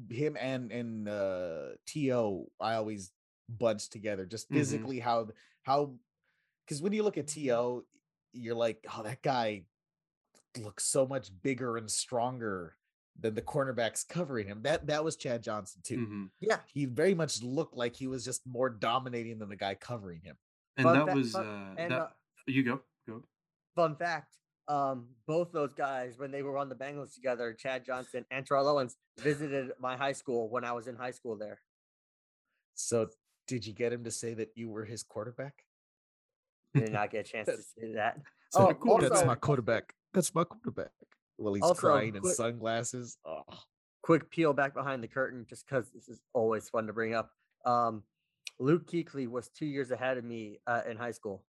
him and and uh To I always bunch together just Mhm. physically how how because when you look at To, you're like, oh, that guy looks so much bigger and stronger than the cornerbacks covering him. That that was Chad Johnson too. Mhm. Yeah. He very much looked like he was just more dominating than the guy covering him. And Fun that fact- was fun- uh, and that, uh, you go go. fun fact um both those guys when they were on the bengals together chad johnson and terrell owens visited my high school when i was in high school there So did you get him to say that you were his quarterback? did not get a chance to say that So oh, cool. That's also- my quarterback. That's my quarterback. Well, he's Also, crying in quick- sunglasses. Oh, quick peel back behind the curtain just because this is always fun to bring up um luke kuechly was two years ahead of me uh, in high school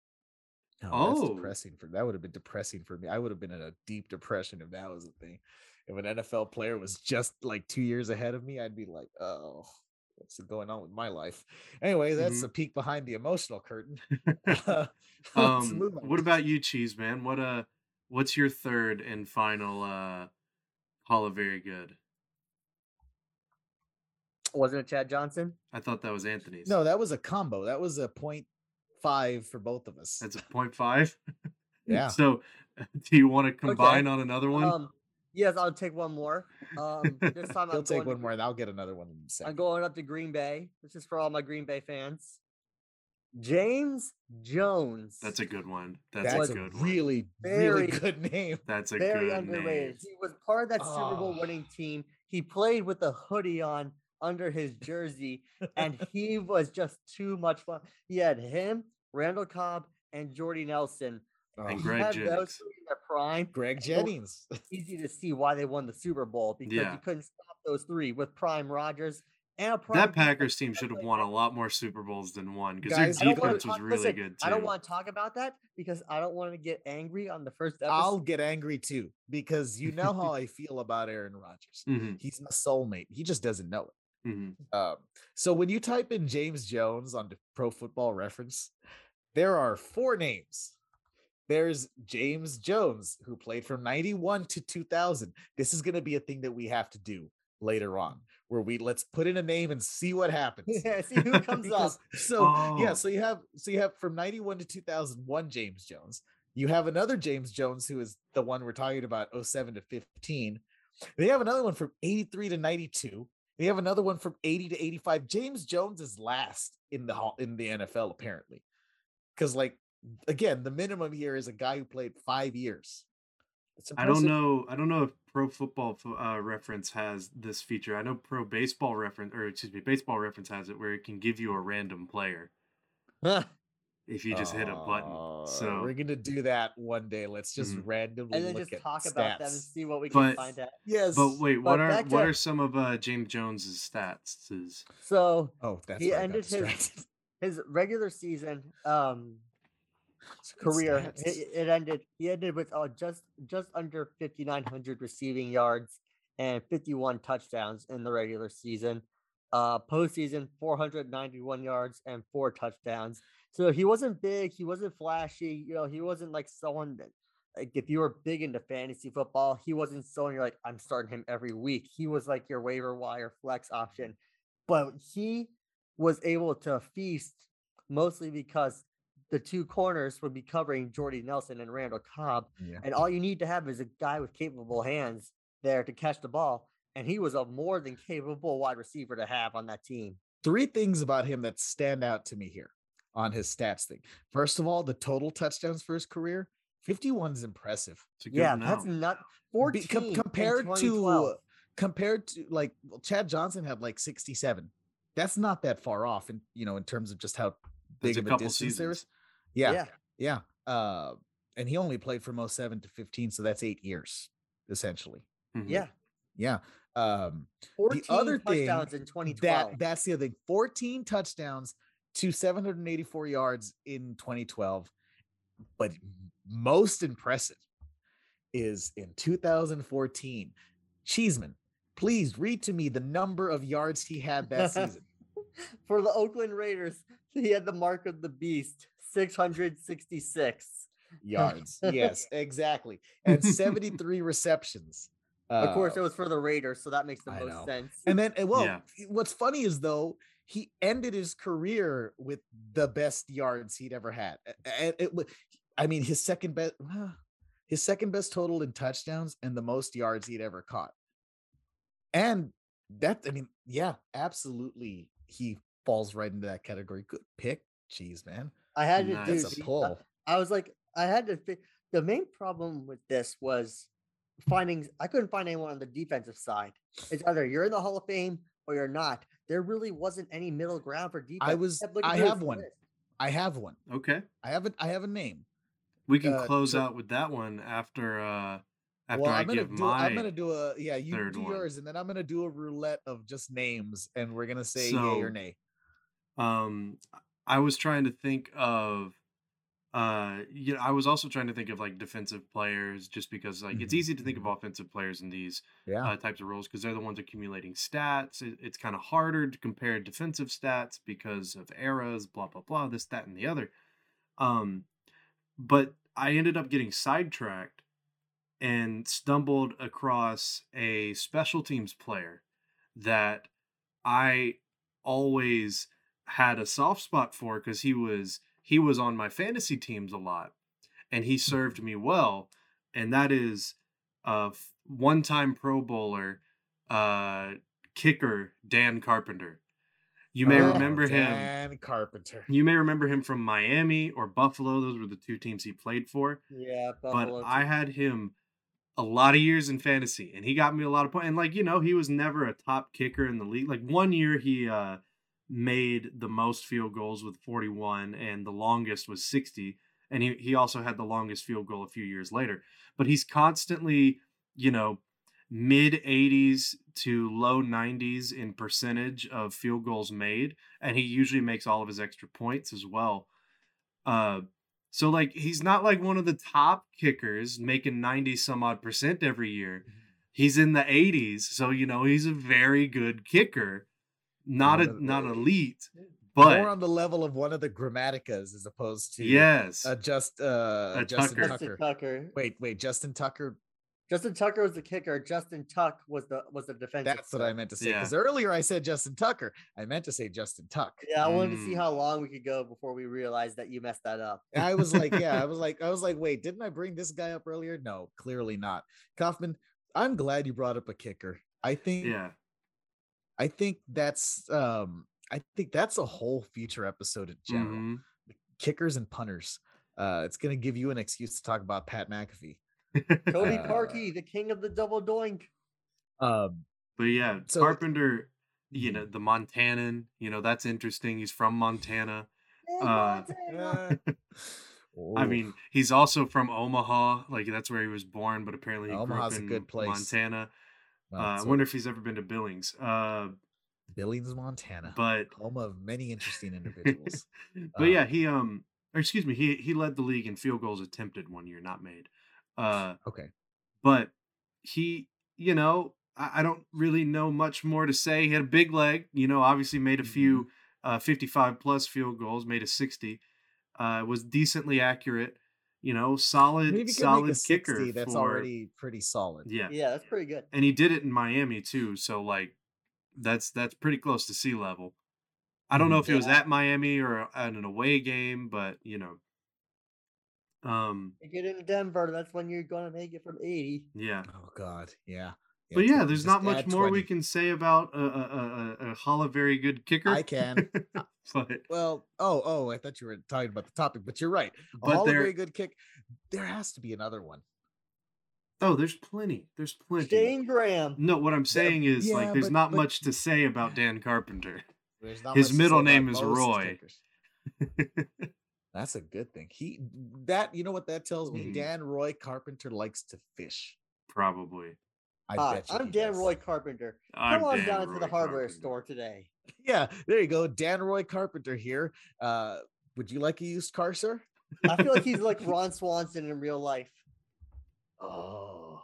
Oh, that's depressing for that would have been depressing for me. I would have been in a deep depression if that was a thing. If an NFL player was just like two years ahead of me, I'd be like, oh, what's going on with my life? Anyway, that's Mhm. a peek behind the emotional curtain. Um, what about you, Cheese Man? What uh, what's your third and final uh, Hall of Very Good? wasn't it chad johnson I thought that was Anthony's. no? That was a combo. That was a point five for both of us. that's a point five. yeah. So, do you want to combine on another one? um yes i'll take one more um this time He'll take to one more, and I'll get another one in a I'm going up to Green Bay. This is for all my Green Bay fans. James Jones. That's a good one. That's, That's a good one. really, really good name. That's a very good underrated. name. He was part of that Super Bowl Oh. winning team. He played with a hoodie on under his jersey, and he was just too much fun. He had him, Randall Cobb, and Jordy Nelson. Oh, And Greg Jennings. those three in their prime. Greg Jennings. Easy to see why they won the Super Bowl because Yeah. you couldn't stop those three with Prime Rogers and a prime That Packers team that should have won a lot more Super Bowls than one because their don't defense was talk- really listen, good too. I don't want to talk about that because I don't want to get angry on the first episode. I'll get angry too because you know how I feel about Aaron Rodgers. Mhm, He's my soulmate. He just doesn't know it. Mhm. Um, so when you type in James Jones on Pro Football Reference, there are four names. There's James Jones, who played from 91 to 2000. This is going to be a thing that we have to do later on, where we let's put in a name and see what happens. yeah, see who comes up. So yeah, Oh. so you have so you have from 91 to 2001 James Jones. You have another James Jones who is the one we're talking about 07 to 15. They have another one from 83 to 92. They have another one from 80 to 85. James Jones is last in the hall in the NFL apparently. Cuz like again, the minimum here is a guy who played 5 years. I don't know. I don't know if Pro Football uh, Reference has this feature. I know Pro Baseball Reference, or excuse me, Baseball Reference has it, where it can give you a random player if you just hit a button. Uh, So, we're gonna do that one day. Let's just Mhm. randomly and then look just at talk about them and see what we can find out. Yes. but wait, what are back what to- are some of uh, James Jones's stats? Is- So Oh, that's he where I got ended his his regular season um career. It, it ended. He ended with uh, just just under fifty nine hundred receiving yards and fifty one touchdowns in the regular season. Uh, postseason four hundred ninety one yards and four touchdowns. So he wasn't big. He wasn't flashy. You know, he wasn't like someone that like if you were big into fantasy football, he wasn't someone you're like I'm starting him every week. He was like your waiver wire flex option, but he was able to feast mostly because the two corners would be covering Jordy Nelson and Randall Cobb. Yeah. And all you need to have is a guy with capable hands there to catch the ball. And he was a more than capable wide receiver to have on that team. Three things about him that stand out to me here on his stats thing. First of all, the total touchdowns for his career, 51 is impressive. it's a good Yeah, that's amount. not Be- 14 com- compared to 2012. compared to like well, Chad Johnson had like 67. That's not that far off in you know in terms of just how big a of a couple distance there seasons. is. Yeah, yeah. yeah. Uh, and he only played from 07 to 15, so that's eight years essentially. Mhm. Yeah. Yeah. Um, 14 other thing touchdowns in 2012. that that's the other thing 14 touchdowns to 784 yards in 2012 but most impressive is in 2014 cheeseman please read to me the number of yards he had that season For the Oakland Raiders, he had the mark of the beast, 666. yards yes exactly and 73 receptions Of course, Uh, it was for the Raiders, so that makes the I most know. sense. And then, well, Yeah. what's funny is though he ended his career with the best yards he'd ever had. And it, I mean, his second best, ah, his second best total in touchdowns and the most yards he'd ever caught. And that, I mean, yeah, absolutely, he falls right into that category. Good pick, jeez, man. I had to do. A pull. I was like, I had to think. The main problem with this was finding. I couldn't find anyone on the defensive side. It's either you're in the Hall of Fame or you're not. There really wasn't any middle ground for defense. I was- I have one. list. I have one. Okay. I have a, I have a name. We can Uh, close so- out with that one after uh after well, I I'm gonna give do. my I'm gonna do a yeah. You third do one. yours, and then I'm gonna do a roulette of just names, and we're gonna say yay or nay. um I was trying to think of uh you know, I was also trying to think of like defensive players just because like it's Mhm, easy to think of mhm. offensive players in these Yeah. uh, types of roles because they're the ones accumulating stats. It, it's kind of harder to compare defensive stats because of eras, blah blah blah, this that and the other. Um, but I ended up getting sidetracked and stumbled across a special teams player that I always had a soft spot for because he was he was on my fantasy teams a lot and he served me well and that is uh one-time pro bowler uh kicker Dan Carpenter you may Oh, remember him Dan Carpenter. you may remember him from Miami or Buffalo those were the two teams he played for Yeah, Buffalo but. I had him a lot of years in fantasy and he got me a lot of points. And like, you know, he was never a top kicker in the league. Like one year he uh made the most field goals with 41 and the longest was 60 and he he also had the longest field goal a few years later. But he's constantly, you know, mid 80s to low 90s in percentage of field goals made and he usually makes all of his extra points as well. Uh so like he's not like one of the top kickers making 90 some odd percent every year. He's in the 80s, so you know he's a very good kicker. Not a not elite, but More but on the level of one of the Grammaticas as opposed to yes. uh, just uh, Uh, Justin Tucker. Tucker. Justin Tucker. Wait, wait, Justin Tucker. Justin Tucker was the kicker. Justin Tuck was the was the defensive. That's what I meant to say. Yeah. Because earlier I said Justin Tucker. I meant to say Justin Tuck. Yeah, I wanted to see Mm. how long we could go before we realized that you messed that up. And I was like, yeah, I was like, I was like, wait, didn't I bring this guy up earlier? No, clearly not. Kaufman, I'm glad you brought up a kicker. I think yeah. I think that's um I think that's a whole future episode in general. Mhm. Kickers and punters. Uh it's gonna give you an excuse to talk about Pat McAfee. Cody Uh, Parkey, the king of the double doink. Um But yeah, So- Carpenter, you Mhm. know, the Montanan, you know, that's interesting. He's from Montana. Hey, Uh, Montana. I mean, he's also from Omaha, like that's where he was born, but apparently he Omaha's a grew up good in place. Montana. Uh, I wonder if he's ever been to Billings. Uh, Billings, Montana, but home of many interesting individuals. but yeah, Um, he um, excuse me, he he led the league in field goals attempted one year, not made. Uh, okay. but he, you know, I, I don't really know much more to say. He had a big leg, you know, obviously made a few uh, 55 plus field goals, made a 60, uh, was decently accurate, you know, solid, Maybe solid make 60, kicker. that's for, already pretty solid. yeah. Yeah, that's pretty good. And he did it in Miami too, so like that's that's pretty close to sea level. I don't know if it was at Miami or at an away game, but you know, um, You get into Denver, that's when you're gonna make it from 80. yeah. Oh God, yeah. But yeah, there's not much more we can say about a, a, a, a, a Hall of very good kicker. I can. but Well, oh, oh, I thought you were talking about the topic, but you're right. A of very good kick. There has to be another one. oh, there's plenty. There's plenty. Dan Graham. No, what I'm saying is yeah, like there's but- not but- much to say about Dan Carpenter. His middle name is Roy. That's a good thing. He that you know what that tells me. Mhm. Dan Roy Carpenter likes to fish. Probably. I Hi, bet you I'm Dan does. Roy Carpenter. I'm Come on Dan down to the hardware Carpenter. store today. Yeah, there you go. Dan Roy Carpenter here. Uh, would you like a used car, sir? I feel like he's like Ron Swanson in real life. Oh,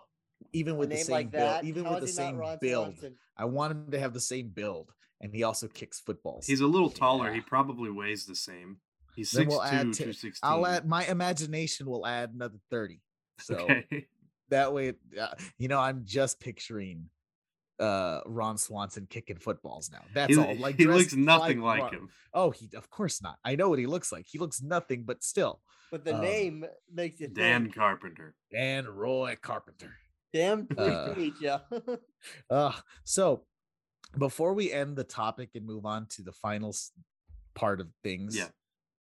even with the same like build, that. even how with the is he not same build, Swanson? I want him to have the same build, and he also kicks footballs. He's a little taller. He probably weighs the same. He's Then 6'2", we'll add t- 216. I'll add my imagination will add another thirty. So Okay. That way, uh, you know, I'm just picturing uh Ron Swanson kicking footballs now. That's he, all. Like he looks nothing like like him. Oh, he of course not. I know what he looks like. He looks nothing, but still. But the Um, name makes it Dan Carpenter. dan Roy Carpenter. damn pleased uh, to meet you. Uh, so before we end the topic and move on to the final part of things, Yeah.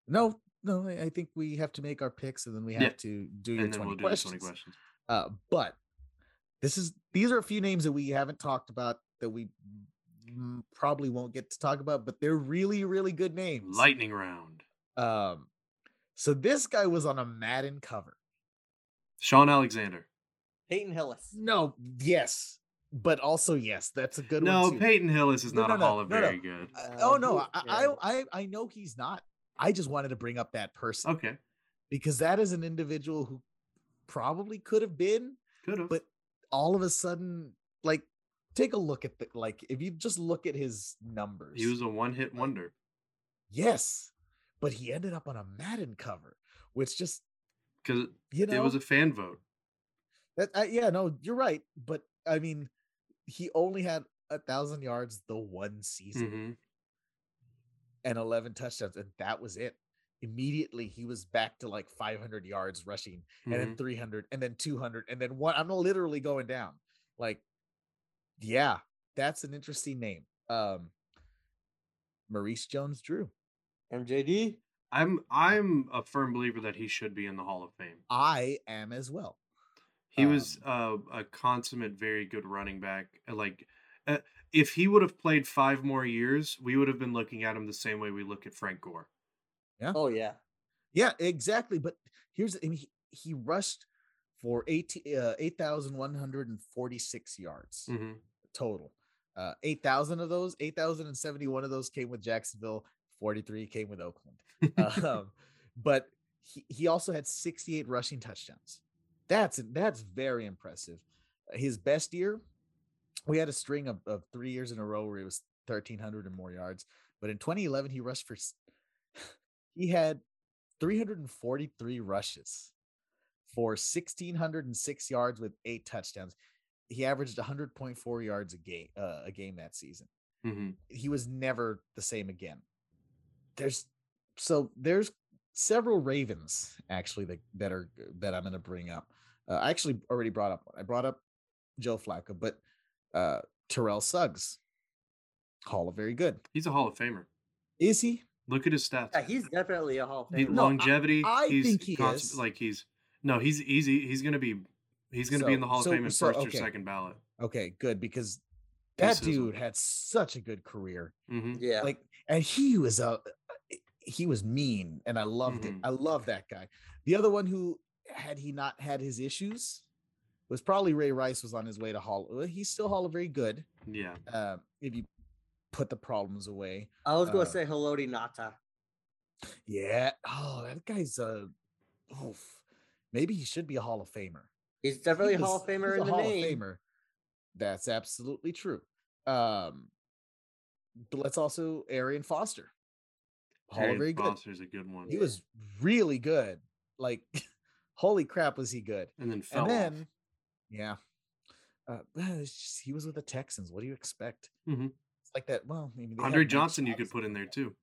No, no, I I think we have to make our picks and then we have Yeah. to do your And then 20 we'll do questions. the 20 questions. Uh, but this is these are a few names that we haven't talked about that we probably won't get to talk about, but they're really, really good names. Lightning round. um, so this guy was on a Madden cover. Shaun Alexander. Peyton Hillis. No, yes, but also yes, that's a good No, one. too. Peyton Hillis is No, not no, a no, Hall of no, no. Very good. Uh, Uh, oh no, I. I I I know he's not. I just wanted to bring up that person Okay. because that is an individual who probably could have been, Could have. but all of a sudden, like, take a look at the like if you just look at his numbers. he was a one hit wonder. yes, but he ended up on a Madden cover, which just Because you know it was a fan vote. that uh, yeah no you're right, but I mean he only had a thousand yards the one season. hmm and 11 touchdowns and that was it immediately he was back to like 500 yards rushing and Mm-hmm. then 300 and then 200 and then one i'm literally going down like yeah that's an interesting name um maurice jones drew MJD. I'm I'm a firm believer that he should be in the Hall of Fame. i am as well He was Um, uh, a consummate, very good running back. uh, Like, uh, if he would have played five more years, we would have been looking at him the same way we look at Frank Gore. Oh yeah. yeah exactly but here's I mean, he, he rushed for 18 uh, 8146 yards hmm total. Uh, 8,000 of those, 8,071 of those came with Jacksonville, 43 came with Oakland. um, but he, he also had 68 rushing touchdowns. That's that's very impressive. His best year, we had a string of, of three years in a row where he was 1,300 and more yards. But in 2011, he rushed for, s- he had 343 rushes for 1,606 yards with eight touchdowns. He averaged 100.4 yards a game, uh, a game that season hmm he was never the same again. There's so there's several Ravens actually that that are that I'm going to bring up. Uh, I actually already brought up one. I brought up Joe Flacco, but uh Terrell Suggs, Hall of Very Good. He's a Hall of Famer. Is he? Look at his stats. Yeah, he's definitely a Hall of He- Famer. No, I- longevity. I he's think he cons- is. like he's no, he's easy. He's gonna be he's gonna be in the Hall of Fame in so, first okay. or second ballot. Okay, good because that sizzled. dude had such a good career. hmm yeah. like and he was a he was mean and i loved Mhm. it i love that guy the other one who had he not had his issues was probably ray rice was on his way to hall he's still hall of very good Yeah. uh, if you put the problems away I was gonna uh, say Haloti Ngata. yeah oh that guy's a oof. maybe he should be a hall of famer He's definitely a Hall of Famer in the hall name. of famer that's absolutely true um but let's also arian foster hall Arian of very good Foster's a good one. he was really good. Like, holy crap, was he good? and then fell and off. yeah, uh, just- he was with the Texans. What do you expect? Mhm. It's like that. Well, maybe they Andre Johnson you could put in there too.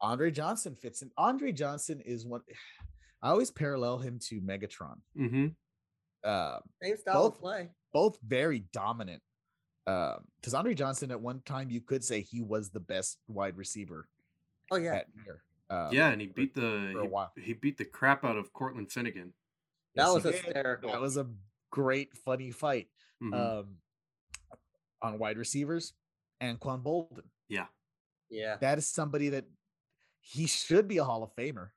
Andre Johnson fits in. Andre Johnson is one. I always parallel him to Megatron. Mm-hmm. Uh, Same style both- of play. both very dominant. Because Andre Johnson, at one time, you could say he was the best wide receiver Oh yeah. that. Um, yeah, and he for- beat the for a while. he, he beat the crap out of Cortland Finnegan. That yes, was hysterical. That was a great, funny fight. Mhm. um, on wide receivers, Anquan Boldin. yeah. yeah. That is somebody that he should be a Hall of Famer,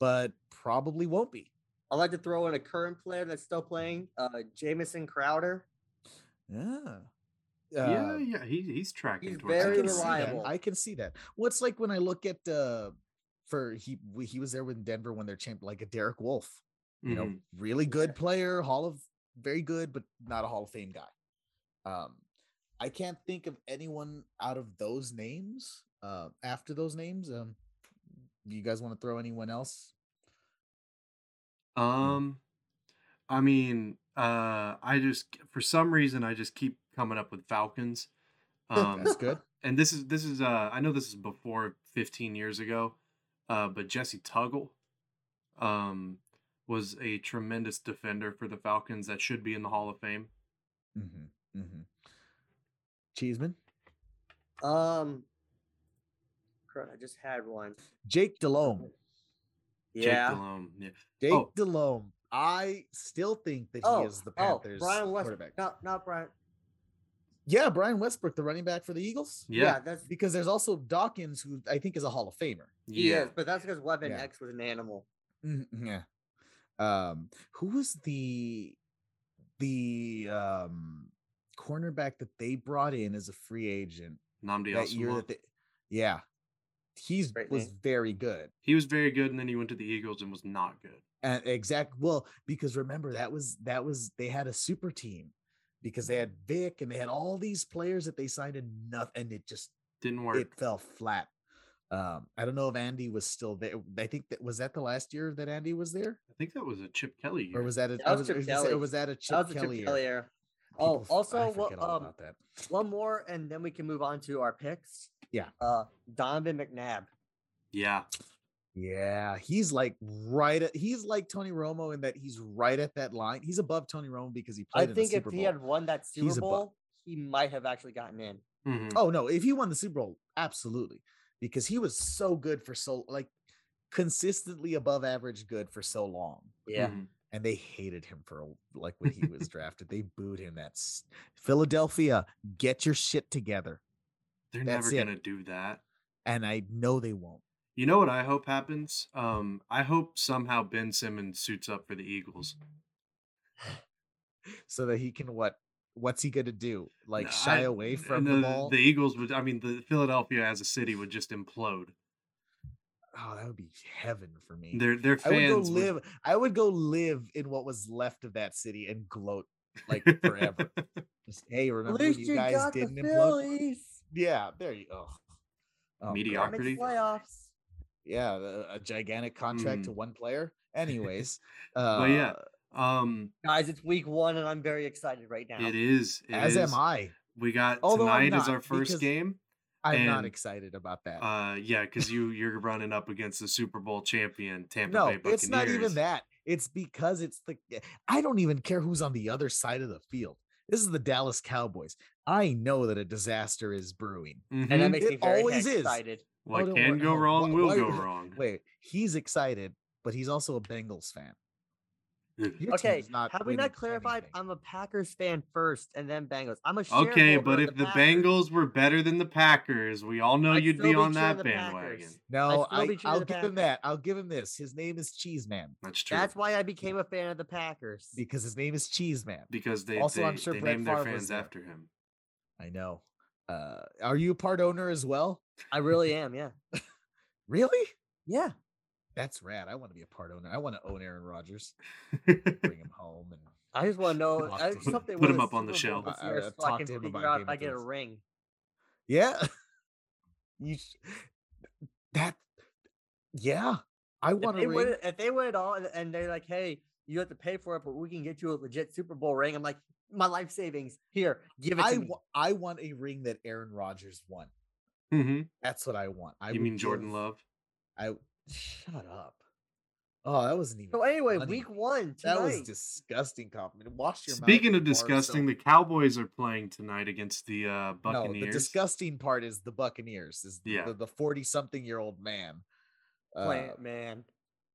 but probably won't be. I'd like to throw in a current player that's still playing, uh Jamison Crowder. Yeah. yeah, Uh, yeah, he, he's tracking he's towards I very that can see that. reliable. I can see that. What's like when I look at uh for he he was there with Denver when they're champ like a Derek Wolfe, you know, Mhm. really good Yeah. player, Hall of very good, but not a Hall of Fame guy. Um, I can't think of anyone out of those names. Uh, after those names, um, do you guys want to throw anyone else? Um, I mean, Uh, I just for some reason I just keep coming up with Falcons. Um, That's good. and this is this is uh I know this is before 15 years ago, uh, but Jessie Tuggle, um, was a tremendous defender for the Falcons that should be in the Hall of Fame. Mm-hmm. Mm-hmm. Cheeseman, Um, I just had one. Jake Delhomme. Yeah. Jake Yeah. Delhomme, yeah. Jake Oh. Delhomme. I still think that he Oh, is the oh, Panthers Brian Westbrook. quarterback. No, not Brian. Yeah, Brian Westbrook, the running back for the Eagles. Yeah, that's Because there's also Dawkins, who I think is a Hall of Famer. he yeah. is, but that's because Weapon Yeah. X was an animal. Mhm, Yeah. Um, who was the the um cornerback that they brought in as a free agent Nnamdi that year that they yeah. He's Great was name. very good. He was very good, and then he went to the Eagles and was not good. And exact well, because remember that was that was they had a super team because they had Vic and they had all these players that they signed and nothing and it just Didn't work. it fell flat. Um, I don't know if Andy was still there. I think that was that the last year that Andy was there, I think that was a Chip Kelly year. or was that a, That was was, Chip I was gonna Kelly. or was that a Chip that was the Kelly? Chip year? Kelly era. People Oh, also, I what, all um, about that. one more, and then we can move on to our picks. Yeah. Uh, Donovan McNabb. yeah, Yeah, he's like right at he's like Tony Romo in that he's right at that line. He's above Tony Romo because he I played in think the if Super he had won that Super He's a bu- Bowl, he might have actually gotten in. mhm. Oh no, if he won the Super Bowl, absolutely. Because he was so good for so like consistently above average good for so long. Yeah. Mhm. And they hated him for like when he was drafted. They booed him. That's Philadelphia, get your shit together. they're That's never it. gonna do that. And I know they won't. You know what I hope happens? Um, I hope somehow Ben Simmons suits up for the Eagles. So that he can what what's he gonna do? Like No, shy I- away from the, the, ball? The Eagles would. I mean, the Philadelphia as a city would just implode. Oh, that would be heaven for me. Their their I would go fans would- live. I would go live in what was left of that city and gloat like forever. Just hey, remember when you guys didn't implode? Phillies. Yeah, there you go. Oh, Mediocrity. Playoffs. Yeah, the- a gigantic contract Mm. to one player. Anyways, uh, But yeah, um, Guys, it's week one, and I'm very excited right now. it is. it as am. I. We got Although tonight is our first because game. I'm not excited about that. Uh, yeah, because you you're running up against the Super Bowl champion Tampa no, Bay Buccaneers. it's not even that. It's because it's the. I don't even care who's on the other side of the field. This is the Dallas Cowboys. I know that a disaster is brewing. and Mhm. that makes It me very always is. excited. What Oh, can go wrong wh- will why- go wrong. Wait, he's excited, but he's also a Bengals fan. Your Okay, have we not clarified? anything. I'm a Packers fan first, and then Bengals. I'm a Okay, but if the Packers. Bengals were better than the Packers, we all know I'd you'd be be on that the bandwagon. No, I, be true to I'll the give him that. I'll give him this. His name is Cheese Man That's true. That's why I became a fan of the Packers. because his name is Cheese Man. because they Also, they, I'm sure they Brett named their Favre was fans after him. I know. Uh, are you a part owner as well? I really am. Yeah. Really? Yeah. That's rad. I want to be a part owner. I want to own Aaron Rodgers, bring him home, and I just want to know I, to him. something. Put him up on the Super Bowl shelf. I- I- so I talk can to him figure about out if I get a ring. yeah, you sh- that yeah. I want they to win, it, if they win it all, and, and they're like, "Hey, you have to pay for it, but we can get you a legit Super Bowl ring," I'm like, "My life savings here, give it to I me." wa- want a ring that Aaron Rodgers won. hmm That's what I want. I You mean Jordan give- Love? I shut up. Oh, that wasn't even. So anyway, funny. week one tonight. That was disgusting compliment. Wash your mouth. Speaking you of Barstow. disgusting, the Cowboys are playing tonight against the uh, No, the disgusting part is the Buccaneers. Is Yeah. the forty something year old man, uh, plant man.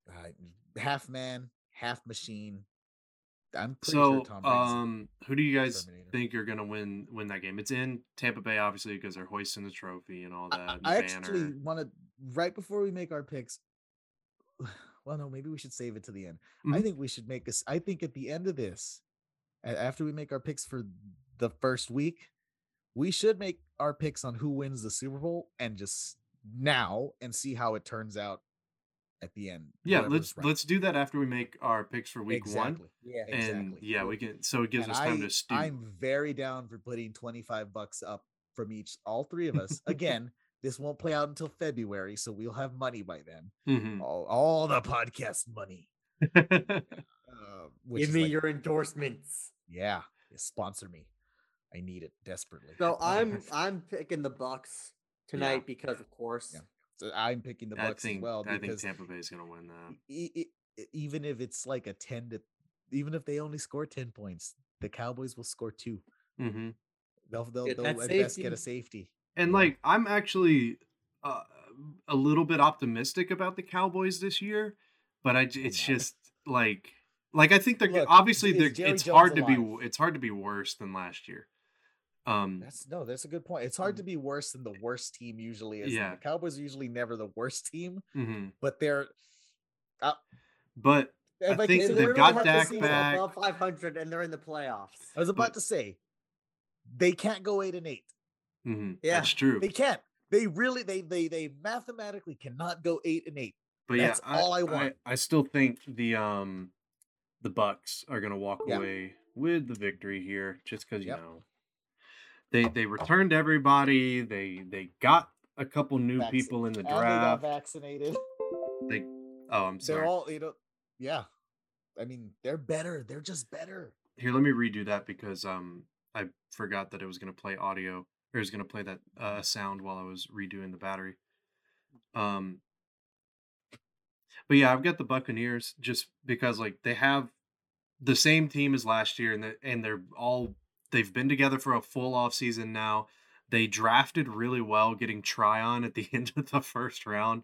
uh, half man, half machine. I'm pretty so, sure Tom Brady's um, who do you guys Terminator. think are gonna win win that game? It's in Tampa Bay, obviously, because they're hoisting the trophy and all that. I, I actually banner. want to right before we make our picks. Well, no, maybe we should save it to the end. I Mhm. think we should make us. I think at the end of this, after we make our picks for the first week, we should make our picks on who wins the Super Bowl and just now and see how it turns out at the end. Yeah, let's right. let's do that after we make our picks for week one. Yeah. And Exactly. yeah, we can. So it gives And us time I, to stew. I'm very down for putting 25 bucks up from each, all three of us. Again, this won't play out until February, so we'll have money by then. Mhm. All, all the podcast money. Uh, which Give me like- your endorsements. yeah, sponsor me. I need it desperately. So I'm I'm picking the Bucks tonight Yeah. because, of course, Yeah. So I'm picking the I Bucks think as well I think Tampa Bay is going to win that. e- e- even if it's like a 10 to even if they only score 10 points, the Cowboys will score two. hmm They'll they'll, they'll that at best get a safety. And like I'm actually uh, a little bit optimistic about the Cowboys this year, but I it's not. just like like I think they're Look, obviously they're it's Jones hard to be it's hard to be worse than last year. Um That's no, that's a good point. It's hard to be worse than the worst team usually is. Yeah. The Cowboys are usually never the worst team, mhm. but they're but I I think they've got Dak back. above 500 and they're in the playoffs. I was about but- to say they can't go eight and eight. Mhm, Yeah, that's true. They can't. They really they they they mathematically cannot go eight and eight. But That's yeah, all I want. I, still think the um the Bucks are gonna walk Yeah. away with the victory here, just because you Yep. know they they returned everybody. They they got a couple new Vaccin- people in the they got draft. vaccinated. They oh, I'm sorry. They're all you know. Yeah, I mean they're better. They're just better. Here, let me redo that because um I forgot that it was gonna play audio or it was gonna play that uh sound while I was redoing the battery. Um but yeah, I've got the Buccaneers just because like they have the same team as last year and the, and they're all they've been together for a full off season now. They drafted really well getting Tryon at the end of the first round.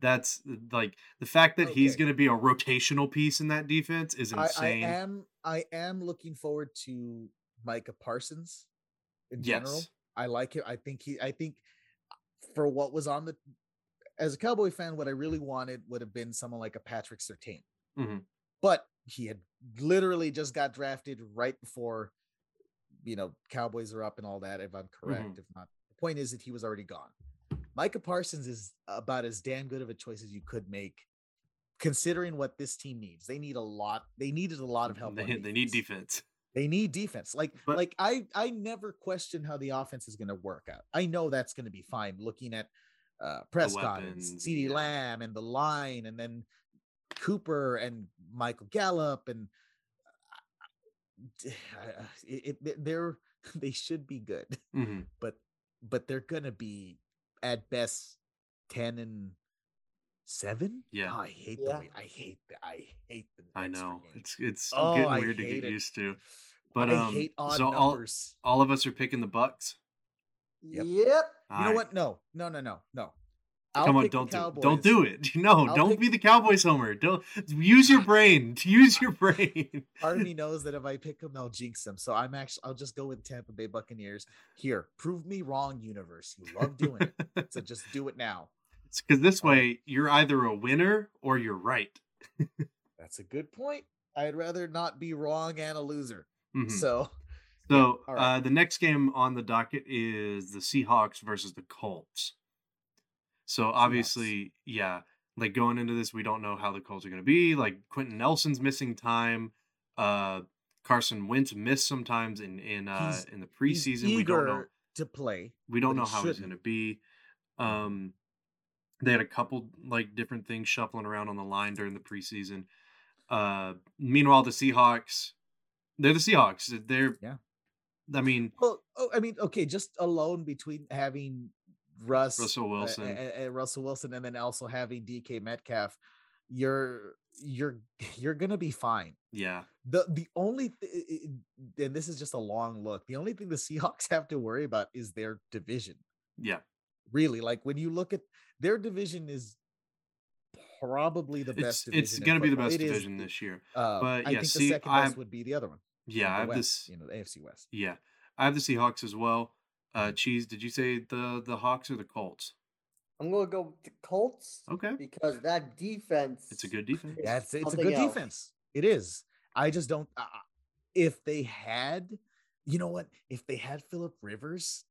That's like the fact that he's going to be a rotational piece in that defense is I, I am I am looking forward to Micah Parsons in general. I like him. I think he I think for what was on the as a Cowboy fan, what I really wanted would have been someone like a Patrick Surtain. Mhm. But he had literally just got drafted right before you know Cowboys are up and all that, if I'm correct. If not, the point is that he was already gone. Micah Parsons is about as damn good of a choice as you could make, considering what this team needs. They need a lot. They needed a lot of help. They, they need defense. They need defense. Like But- like I I never question how the offense is going to work out. I know that's going to be fine. Looking at uh Prescott and weapons, CeeDee yeah. Lamb and the line, and then Cooper and Michael Gallup and uh, it, it, they're they should be good, Mhm. but but they're gonna be at best ten and seven. Yeah. Oh, I hate Yeah. the I hate the I hate the I know game. it's it's Oh, getting weird to get it. used to. But I um, hate odd so all numbers. all of us are picking the Bucks. Yep. Yep. You know Alright. what? No, no, no, no, no. Come on, don't do it. Cowboys. Don't do it. No, I'll don't pick- be the Cowboys homer. Don't use your brain. Use your brain. Part of me knows that if I pick them, I'll jinx them. So I'm actually, I'll just go with Tampa Bay Buccaneers. Here, prove me wrong, universe. You love doing it, so just do it now. Because this way you're either a winner or you're right. That's a good point. I'd rather not be wrong and a loser. Mhm. So So all right. uh, the next game on the docket is the Seahawks versus the Colts. So obviously, yeah, like going into this, we don't know how the Colts are going to be. Like Quenton Nelson's missing time. Uh, Carson Wentz missed sometimes in in uh, He's- in the he's preseason. We don't know. to play. We don't know how he's shouldn't. going to be. Um, they had a couple like different things shuffling around on the line during the preseason. Uh, meanwhile, the Seahawks, they're the Seahawks. They're Yeah. I mean, Well, oh, I mean, okay, just alone between having Russ, Russell uh, Wilson. a- a- a Russell Wilson, and then also having DK Metcalf, you're you're you're gonna be fine. yeah, the the only th- and this is just a long look the only thing the seahawks have to worry about is their division yeah. really like when you look at their division is probably the best it's division in going to be the best It is- division this year. uh, but i yeah, think see, the second I best would be the other one Yeah, I have West, this. you know the afc west Yeah, I have the Seahawks as well. Uh, cheese. Did you say the the Hawks or the Colts? I'm gonna go with the Colts Okay, because that defense. it's a good defense. yeah it's, it's a good else. defense it is i just don't uh, if they had you know what if they had philip rivers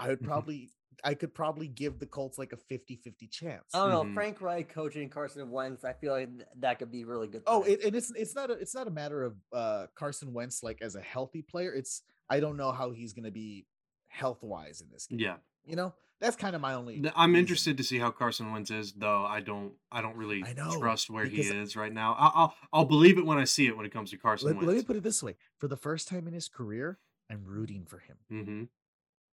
i would Mhm. probably i could probably give the colts like a 50-50 chance I don't know. Mhm. Frank Reich coaching Carson Wentz. I feel like that could be really good. Oh, it, and it's it's not a it's not a matter of uh Carson Wentz like as a healthy player. It's I don't know how he's going to be health wise in this game. Yeah, You know, that's kind of my only. I'm reason. interested to see how Carson Wentz is, though. I don't, I don't really I know, trust where he is right now. I'll, I'll, I'll believe it when I see it when it comes to Carson Let, let me put it this way: for the first time in his career, I'm rooting for him. hmm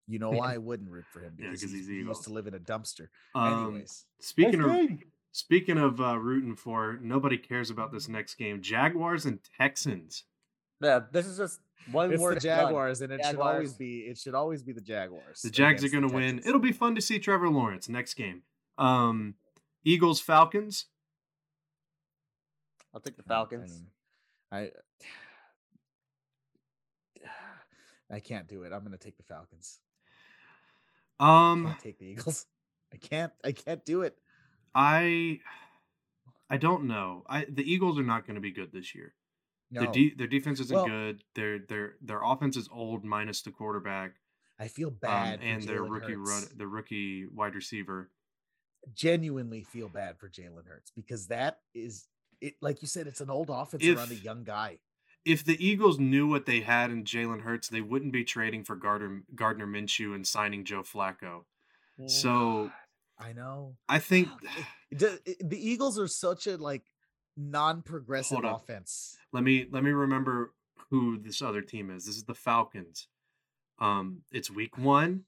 You know why I wouldn't root for him? Yeah, he's, he's he Eagles. used to live in a dumpster. Um, Anyways, speaking of, Let's speaking of uh, rooting for, nobody cares about this next game. Jaguars and Texans. Yeah, this is just one it's word. the done. Jaguars, and it should always be it should always be the Jaguars. The Jags are going to win. It'll be fun to see Trevor Lawrence next game. Um, Eagles Falcons. I'll take the Falcons. I I can't do it. I'm going to take the Falcons. I Um, can't take the Eagles. I can't. I can't do it. I, I don't know. I the Eagles are not going to be good this year. No, Their de- their defense isn't Well- good. Their their their offense is old minus the quarterback. I feel Um, bad. for and their rookie run, the rookie wide receiver. Genuinely feel bad for Jalen Hurts because that is it. Like you said, it's an old offense around a young guy. If the Eagles knew what they had in Jalen Hurts, they wouldn't be trading for Gardner Gardner Minshew and signing Joe Flacco. Mm. So I know. I think it- the Eagles are such a like non-progressive offense. let me let me remember who this other team is. This is the Falcons. Um, it's week one.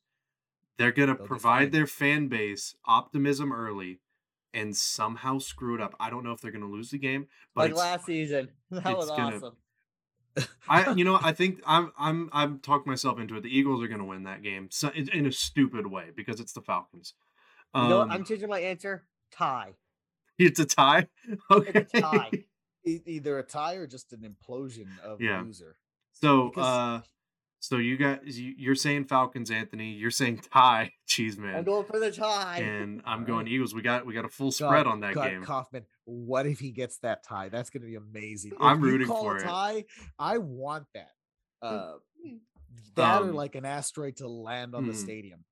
They're gonna They'll provide their fan base optimism early, and somehow screw it up. I don't know if they're gonna lose the game, but like last season. That was gonna- awesome. I you know I think I'm I'm I'm talking myself into it. The Eagles are gonna win that game so, in, in a stupid way because it's the Falcons. Um, you know? I'm changing my answer. Tie. it's a tie. Okay. It's a tie. E- either a tie or just an implosion of Yeah. loser. So Because- uh, so you guys you- you're saying Falcons, Anthony. You're saying tie, cheese man. I'm going for the tie. and I'm Alright. going Eagles. We got we got a full spread God- on that God, game. Kaufman, what if he gets that tie? That's going to be amazing. If I'm you rooting call for a it. tie. I want that. Uh, that or Um, like an asteroid to land on the mhm. stadium,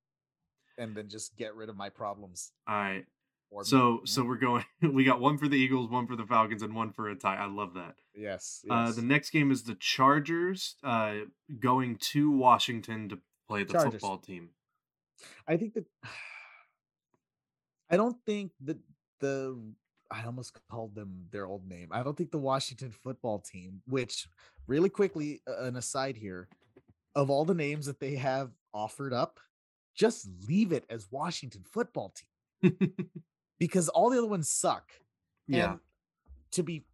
and then just get rid of my problems. All right. So so we're going. We got one for the Eagles, one for the Falcons, and one for a tie. I love that. yes, Uh, the next game is the Chargers uh, going to Washington to play the Chargers. football team. I think that I don't think that the I almost called them their old name. I don't think the Washington football team, which really quickly uh, an aside here, of all the names that they have offered up, just leave it as Washington football team because all the other ones suck. yeah. And to be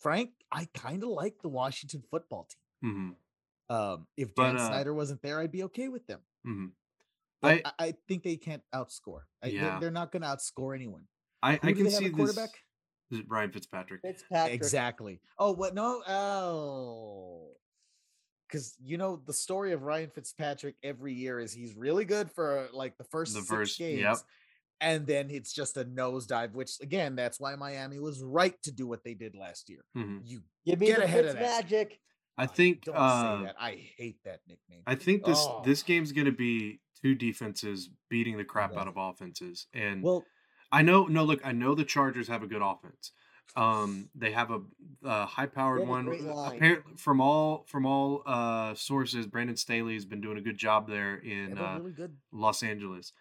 frank, I kind of like the Washington football team. hmm Um, if But, Dan uh, Snyder wasn't there, I'd be okay with them. hmm But I I, I think they can't outscore. I, they're- Yeah. they're, not going to outscore anyone. I, Who I do can they see at this. quarterback? This is Ryan Fitzpatrick. Fitzpatrick. Exactly. Oh, what? No. Oh, because you know the story of Ryan Fitzpatrick every year is he's really good for like the first The six first- games, yep. And then it's just a nosedive. Which again, that's why Miami was right to do what they did last year. hmm You Give me Get the ahead of that. magic. I think. don't uh, say that. I hate that nickname. I think this Oh. this game's gonna be two defenses beating the crap Yeah. out of offenses, and well, I know. No, look, I know the Chargers have a good offense. Um, they have a, uh high-powered one. Apparently, from all from all uh sources, Brandon Staley has been doing a good job there in they're uh, really good. Los Angeles.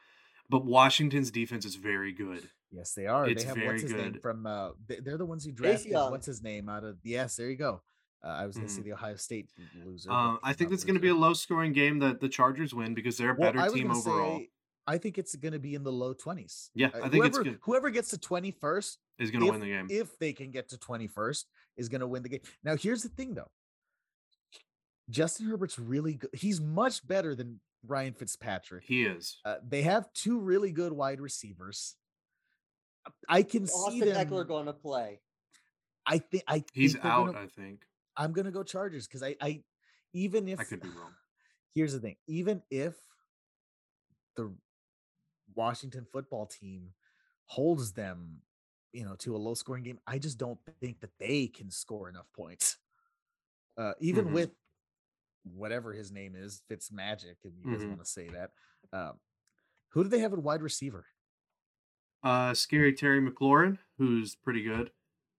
But Washington's defense is very good. Yes, they are. It's they have very what's his name good. from. Uh, they, they're the ones who Chase drafted. Young. What's his name out of? Yes, there you go. Uh, I was going to say Mhm. the Ohio State loser. but Um, I think it's going to be a low-scoring game that the Chargers win because they're a Well, better I team overall. say, I think it's going to be in the low twenties. Yeah, I think it's whoever, good. Whoever gets to twenty first, is going to win the game. if they can get to twenty first, is going to win the game. Now, here's the thing, though. Justin Herbert's really good. He's much better than Ryan Fitzpatrick. he is. Uh, they have two really good wide receivers. I can see Austin them. Ekeler going to play. I think I He's think out. gonna- I think. I'm gonna go Chargers because I, I even if I could be wrong. here's the thing, even if the Washington football team holds them, you know, to a low scoring game, I just don't think that they can score enough points. Uh, even Mhm. with whatever his name is, Fitz Magic, if you guys Mhm. want to say that. Um, who do they have at wide receiver? Uh, scary Terry McLaurin, who's pretty good.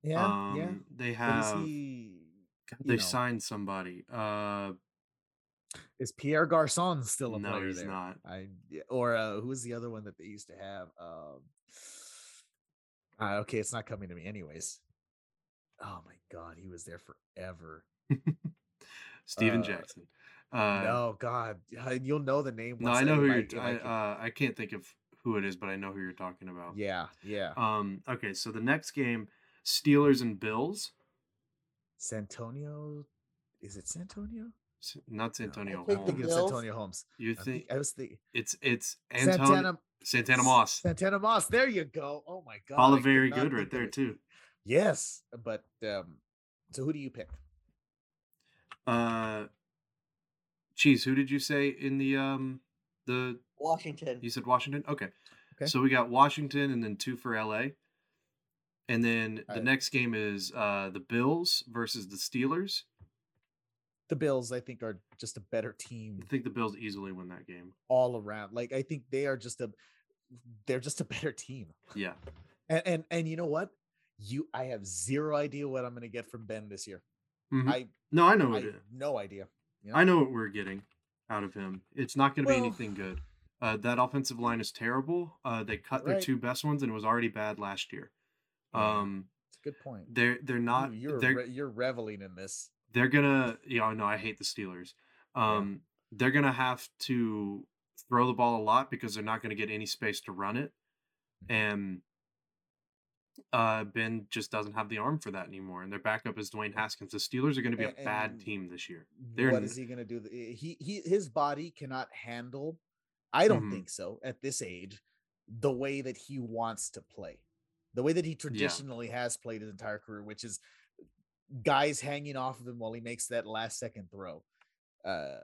Yeah, um, yeah. They have. he? God, they know- signed somebody. Uh, Is Pierre Garcon still a No, player he's there? not. I or uh, who was the other one that they used to have? Um, uh, okay, it's not coming to me, anyways. Oh my god, he was there forever. Steven Uh, Jackson. Uh, no, God, you'll know the name. no, I know who you're. T- I, uh, I can't think of who it is, but I know who you're talking about. yeah, yeah. Um. Okay, so the next game, Steelers and Bills. Santonio, is it Santonio? Not Santonio. the I think it's Bills? Antonio Holmes. You think I was thinking it's it's Antonio Santana Santana Moss. Santana Moss. There you go. Oh my god. All very good right there too. Yes, but um, so who do you pick? Uh, Cheese. Who did you say in the um the Washington. You said Washington? Okay. Okay. So we got Washington and then two for LA. And then the Alright. next game is uh the Bills versus the Steelers. The Bills, I think, are just a better team I think the Bills easily win that game. all around. Like I think they are just a they're just a better team. Yeah. And and and you know what? You I have zero idea what I'm gonna get from Ben this year. Mhm. I No, I know I what it. no idea. You I know what we're getting out of him. It's not going to be anything good. Uh, that offensive line is terrible. Uh, they cut their Right. two best ones, and it was already bad last year. Um, It's a good point. they're they're not. you, you're they're re- you're reveling in this. they're gonna you know no i hate the steelers Yeah. um they're gonna have to throw the ball a lot because they're not gonna get any space to run it and uh ben just doesn't have the arm for that anymore and their backup is dwayne haskins the steelers are gonna be a A- bad team this year They're What n- is he gonna do? He he his body cannot handle. I don't Mhm. think so at this age. The way that he wants to play, the way that he traditionally has played his entire career, which is guys hanging off of him while he makes that last second throw. Uh,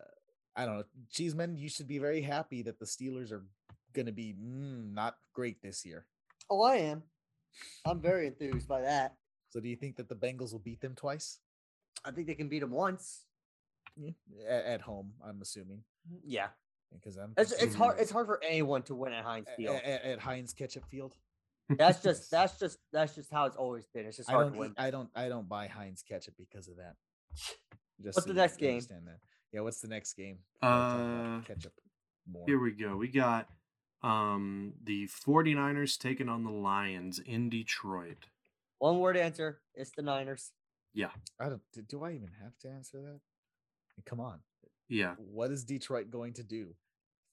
I don't know, Cheeseman. You should be very happy that the Steelers are gonna be mm, not great this year. Oh, I am. I'm very enthused by that. So, do you think that the Bengals will beat them twice I think they can beat them once. Yeah, at, at home? I'm assuming Yeah, because I'm it's it's hard. It's hard for anyone to win at Heinz at, Field. at, at Heinz Ketchup Field. That's just that's just that's just how it's always been. It's just I hard don't to win. I don't I don't buy Heinz ketchup because of that. Just What's so the next game? That. Yeah, what's the next game? I'll Uh, ketchup more. here we go we got um the 49ers taking on the lions in detroit One word answer: It's the Niners. Yeah. I don't. Do, do I even have to answer that? I mean, Come on. yeah What is Detroit going to do?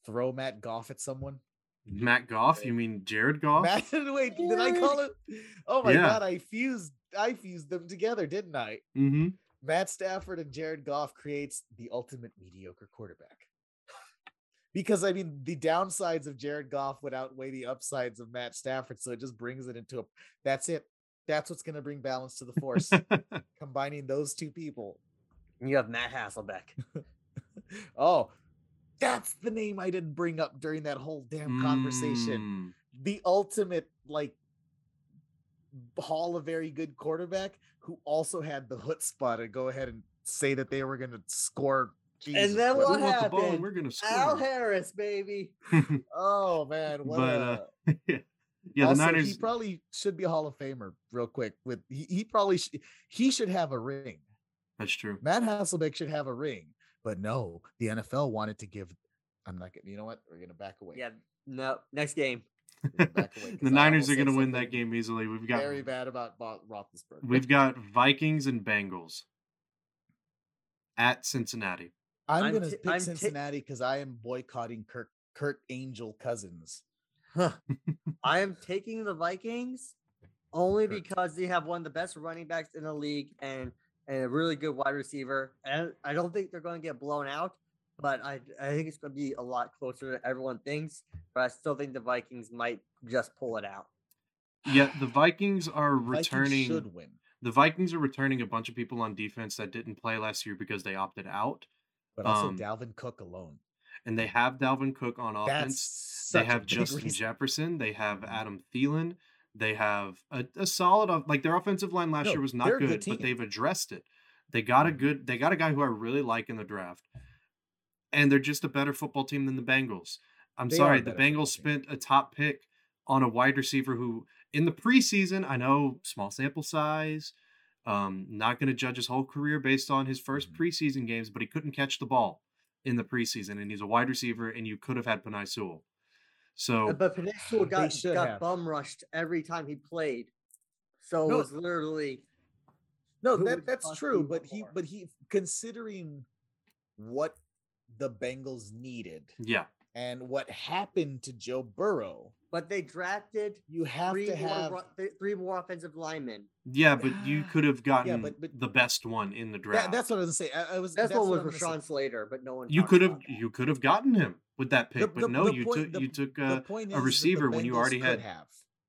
Throw Matt Goff at someone? matt goff you mean jared goff Matt, wait, did I call it? Oh my Yeah. god, I fused. I fused them together, didn't I? mm-hmm Matt Stafford and Jared Goff creates the ultimate mediocre quarterback. Because I mean, the downsides of Jared Goff would outweigh the upsides of Matt Stafford, so it just brings it into a. That's it. That's what's going to bring balance to the force. combining those two people. You have Matt Hasselbeck. oh, that's the name I didn't bring up during that whole damn conversation. Mm. The ultimate like Hall of very good quarterback who also had the chutzpah to go ahead and say that they were going to score. Jesus then Christ. what We want the ball happened? we're gonna Al score. Harris, baby. Oh man, what But, a- uh, yeah, the also, Niners. he probably should be a Hall of Famer. Real quick, with he, he probably sh- he should have a ring. That's true. Matt Hasselbeck should have a ring, but no, the NFL wanted to give. I'm not gonna. You know what? We're gonna back away. Yeah. No. Next game. We're gonna back away 'cause the I Niners are gonna win that game easily. We've got Very bad about Roethlisberger. we've got Vikings and Bengals at Cincinnati. I'm, I'm gonna t- pick I'm Cincinnati because I am boycotting Kirk Kurt Angel Cousins. I am taking the Vikings only Hurt. because they have one of the best running backs in the league and and a really good wide receiver. And I don't think they're going to get blown out, but I I think it's going to be a lot closer than everyone thinks. But I still think the Vikings might just pull it out. Yeah, the Vikings are Vikings returning. should win. The Vikings are returning a bunch of people on defense that didn't play last year because they opted out, But also Um, Dalvin Cook alone. and they have Dalvin Cook on offense. They have Justin reason. Jefferson. They have Adam Thielen. They have a, a solid like their offensive line last No, year was not good good, but they've addressed it. They got a Mhm. good they got a guy who I really like in the draft. And they're just a better football team than the Bengals. I'm They sorry, the Bengals spent a top pick on a wide receiver who in the preseason, I know small sample size, um, not going to judge his whole career based on his 1st Mhm. preseason games, but he couldn't catch the ball. in the preseason, and he's a wide receiver, and you could have had Penei Sewell. So, Uh, But Penei Sewell got got have. bum rushed every time he played, so No. it was literally No, that, that's true. you But he, but he, considering what the Bengals needed yeah, and what happened to Joe Burrow, But they drafted you have three to more have. ru- th- three more offensive linemen. yeah, but you could have gotten but- but- the best one in the That, draft. that's what I was gonna say. I, I was. That's, that's one what was I'm gonna say. Rashawn Slater, but no one. you could have you could have gotten him with that pick, The- but the- no, the you point- took the- you took the uh, a is that the receiver when you already had- have.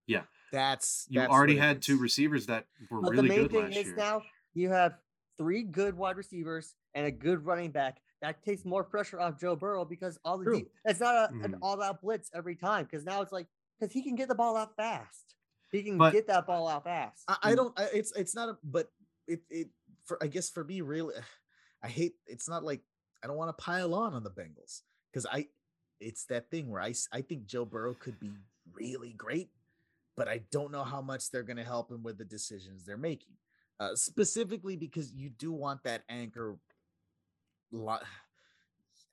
yeah. That's you that's already had two receivers that were But really the main good thing last is year. now you have three good wide receivers and a good running back. That takes more pressure off Joe Burrow because all the deep, it's not a, an Mhm. all-out blitz every time because now it's like because he can get the ball out fast. He can But- get that ball out fast. I, I don't. I, it's it's not a. But it it for I guess for me really, I hate. It's not like I don't want to pile on on the Bengals because I. It's that thing where I I think Joe Burrow could be really great, but I don't know how much they're going to help him with the decisions they're making. Uh, specifically because you do want that anchor.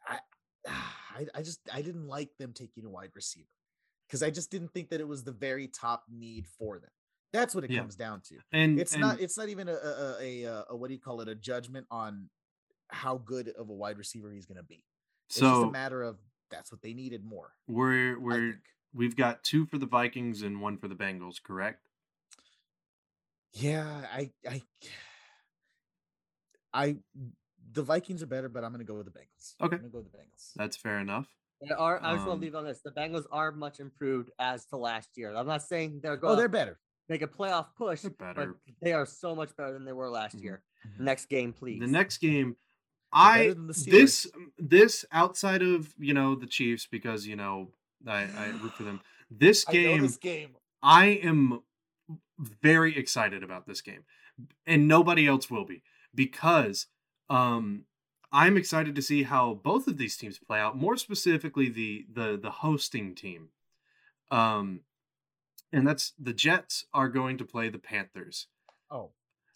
I, I I just I didn't like them taking a wide receiver because I just didn't think that it was the very top need for them. That's what it Yeah. comes down to. and It's and not. It's not even a a, a a what do you call it? A judgment on how good of a wide receiver he's going to be. It's just so a matter of that's what they needed more. we're we're we've got two for the Vikings and one for the Bengals, correct? Yeah, I I I the Vikings are better, but I'm going to go with the Bengals. Okay. I'm going to go with the Bengals. That's fair enough. They are, I just want Um, to leave on this. The Bengals are much improved as to last year. I'm not saying they're going. Oh, they're to better. make a playoff push, They're but better. they are so much better than they were last Mhm. year. Next game, please. The next game, I better than the this this outside of you know the Chiefs because you know I, I root for them. This I game, this game. I am very excited about this game, and nobody else will be because um, I'm excited to see how both of these teams play out. More specifically, the the the hosting team, um, and that's the Jets are going to play the Panthers. Oh,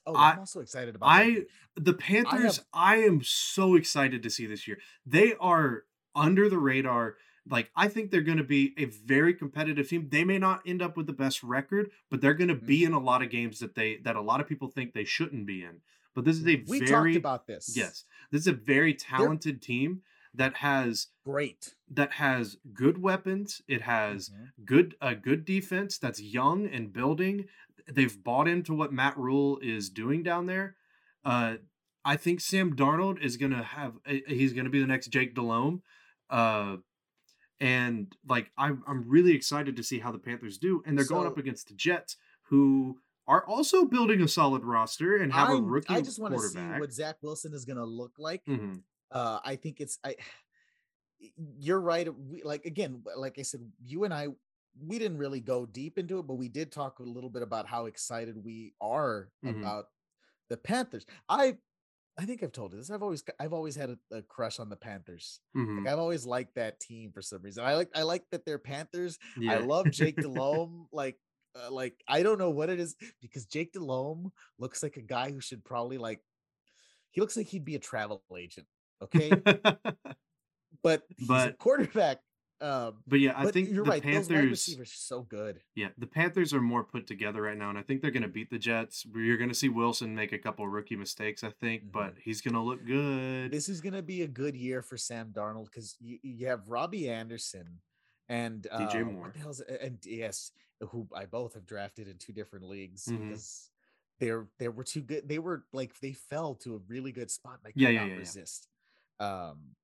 oh, I- I'm also excited about. that I game. the Panthers I, am so excited to see this year. They are under the radar. Like I think they're going to be a very competitive team. They may not end up with the best record, but they're going to Mhm. be in a lot of games that they that a lot of people think they shouldn't be in. But this is a we very talked about this. yes, this is a very talented team that has great. that has good weapons. It has Mhm. good a good defense that's young and building. They've bought into what Matt Rhule is doing down there. Uh, I think Sam Darnold is gonna have he's gonna be the next Jake Delhomme. Uh, and like I'm I'm really excited to see how the Panthers do. And they're going up against the Jets, who are also building a solid roster and have a I'm- rookie I just want to see what Zach Wilson is going to look like. Mhm. Uh, I think it's I. You're right. We, like again, like I said, you and I, we didn't really go deep into it, but we did talk a little bit about how excited we are Mhm. about the Panthers. I, I think I've told you this. I've always, I've always had a, a crush on the Panthers. Mhm. Like I've always liked that team for some reason. I like, I like that they're Panthers. I love Jake Delhomme. like, uh, like I don't know what it is because Jake Delhomme looks like a guy who should probably like. He looks like he'd be a travel agent. Okay, but he's a But- quarterback. Um, but yeah, I but think you're the right. Those wide Panthers. receivers are so good. Yeah, the Panthers are more put together right now, and I think they're going to beat the Jets. You're going to see Wilson make a couple rookie mistakes, I think, but he's going to look good. This is going to be a good year for Sam Darnold because you, you have Robbie Anderson and uh, DJ what Moore. the hell's and yes, who I both have drafted in two different leagues Mhm. because they're they were too good. They were like they fell to a really good spot. Could Yeah, yeah, yeah, yeah. resist. Um,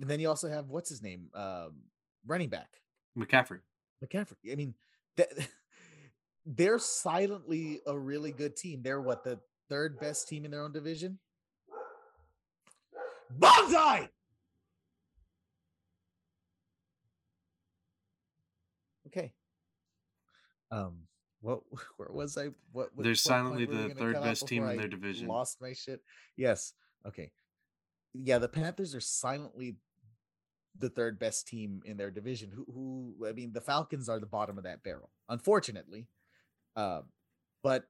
and then you also have what's his name, um, running back. McCaffrey. McCaffrey. I mean, that, they're silently a really good team. They're what the third best team in their own division. Bonsai. Okay. Um. What? Where was I? What? what- They're what silently point were we the third best team in I their division. Lost my shit. Yes. Okay. Yeah, the Panthers are silently the third best team in their division. Who, who I mean, the Falcons are the bottom of that barrel, unfortunately. Um, but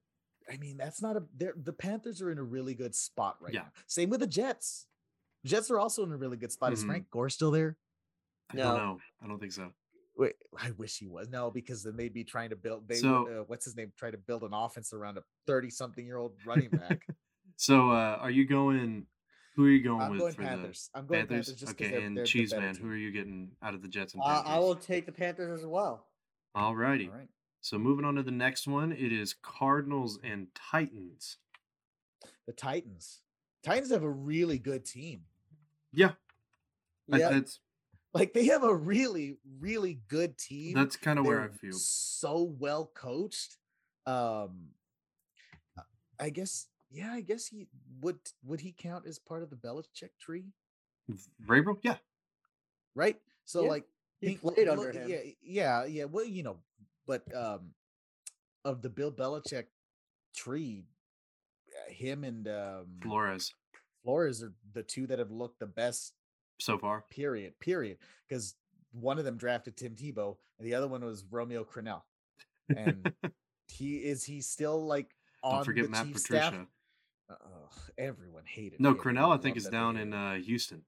I mean, that's not a. They're, the Panthers are in a really good spot right Yeah. now. Same with the Jets. Jets are also in a really good spot. Is Mhm. Frank Gore still there? I No. don't know. I don't think so. Wait, I wish he was. No, because then they'd be trying to build. They So- would, uh, what's his name? Try to build an offense around a thirty-something-year-old running back. So uh are you going who are you going I'm with going for Panthers. I'm going Panthers? Panthers okay, they're, and they're the Cheese better Man, who are you getting out of the Jets and Uh, Panthers? I will take the Panthers as well. Alrighty. All right. So moving on to the next one, it is Cardinals and Titans. The Titans. Titans have a really good team. Yeah, Yeah, that's Like they have a really, really good team. that's kind of where I feel. so well coached. Um, uh, I guess, yeah, I guess he would. Would he count as part of the Belichick tree? Vrabel? Yeah. Right. So Yeah, like, he think- played look- under him. Yeah, yeah, yeah. Well, you know, but um, of the Bill Belichick tree, uh, him and um, Flores Flores are the two that have looked the best so far. period, period. Because one of them drafted Tim Tebow, and the other one was Romeo Crennel. And he is he still like on Don't forget the Matt Chiefs Patricia. staff? Everyone hated. Him. No. Crennel, I think, is down in uh, Houston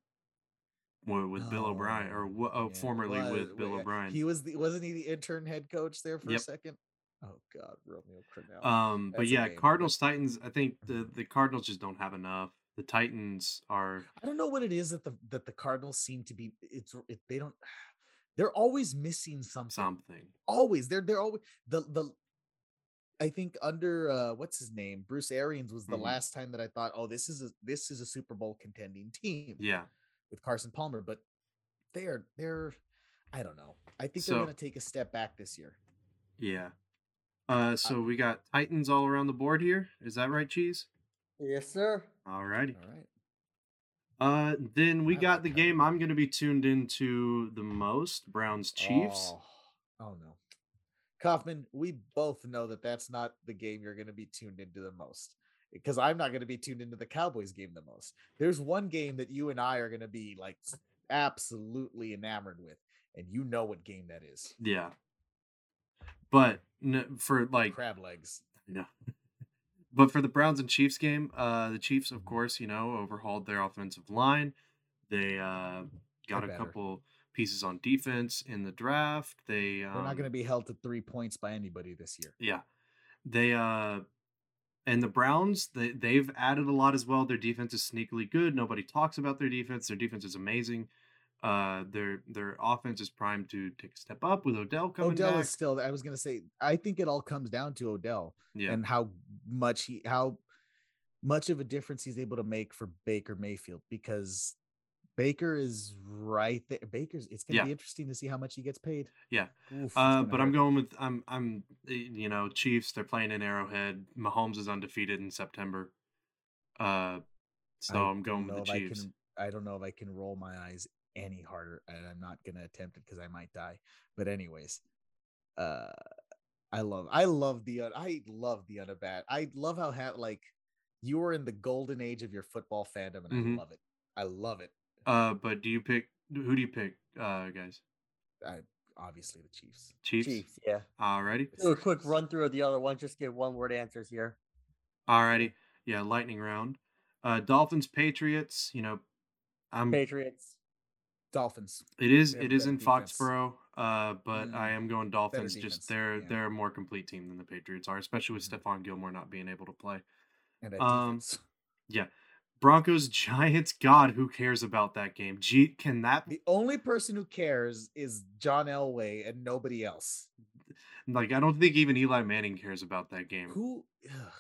with, with Bill O'Brien, or Oh, oh, yeah, formerly was- with Bill O'Brien. He was the wasn't he the intern head coach there for Yep. a second? Oh God, Romeo Crennel. Um, but That's yeah, Cardinals Titans. I think the the Cardinals just don't have enough. The Titans are I don't know what it is that the that the Cardinals seem to be. It's it, they don't. They're always missing something. something. Always. They're they're always the the. I think under uh what's his name Bruce Arians was the Mhm. last time that I thought oh this is a this is a Super Bowl contending team Yeah. with Carson Palmer but they are they're I don't know I think So- they're gonna take a step back this year Yeah. Uh, so we got Titans all around the board here. Is that right, Cheese? Yes, sir. Alrighty. all right Uh, then we I got like the that. game I'm going to be tuned into the most: Browns Chiefs. oh, oh no Kaufman we both know that that's not the game you're gonna be tuned into the most because I'm not going to be tuned into the Cowboys game the most. There's one game that you and I are going to be like absolutely enamored with, and you know what game that is. Yeah. But n- for like Crab legs. No. But for the Browns and Chiefs game, uh, the Chiefs, of course, you know, overhauled their offensive line. They uh, got a couple pieces on defense in the draft. They um, We're not going to be held to three points by anybody this year. yeah, they uh, and the Browns they they've added a lot as well. Their defense is sneakily good. Nobody talks about their defense. Their defense is amazing. Uh, their their offense is primed to take a step up with Odell coming Odell back. is still. I was going to say. I think it all comes down to Odell yeah, and how much he how much of a difference he's able to make for Baker Mayfield because Baker is right there. Baker's. It's going to Yeah. be interesting to see how much he gets paid. Yeah. Oof, Uh, gonna but I'm going with I'm I'm uh, you know Chiefs. They're playing in Arrowhead. Mahomes is undefeated in September. Uh, so I I'm going with the if I Chiefs. can- I don't know if I can roll my eyes any harder, and I'm not gonna attempt it because I might die. But anyways, uh, I love, I love the, un- I love the unabat. I love how ha- like you were in the golden age of your football fandom, and Mhm. I love it. I love it. Uh, but do you pick who do you pick, uh, guys? I obviously the Chiefs. Chiefs. Chiefs. Yeah. Alrighty. Do a quick run through of the other ones. Just give one word answers here. Alrighty. Yeah, lightning round. Uh, Dolphins Patriots. You know, I'm. Patriots. Dolphins. It is. It is in defense. Foxborough. Uh, but I Mm, am going Dolphins. Just they're yeah. they're a more complete team than the Patriots are, especially with Mhm. Stephon Gilmore not being able to play. And Um, yeah. Broncos Giants. God, who cares about that game? Gee, can that The only person who cares is John Elway and nobody else. Like, I don't think even Eli Manning cares about that game. Who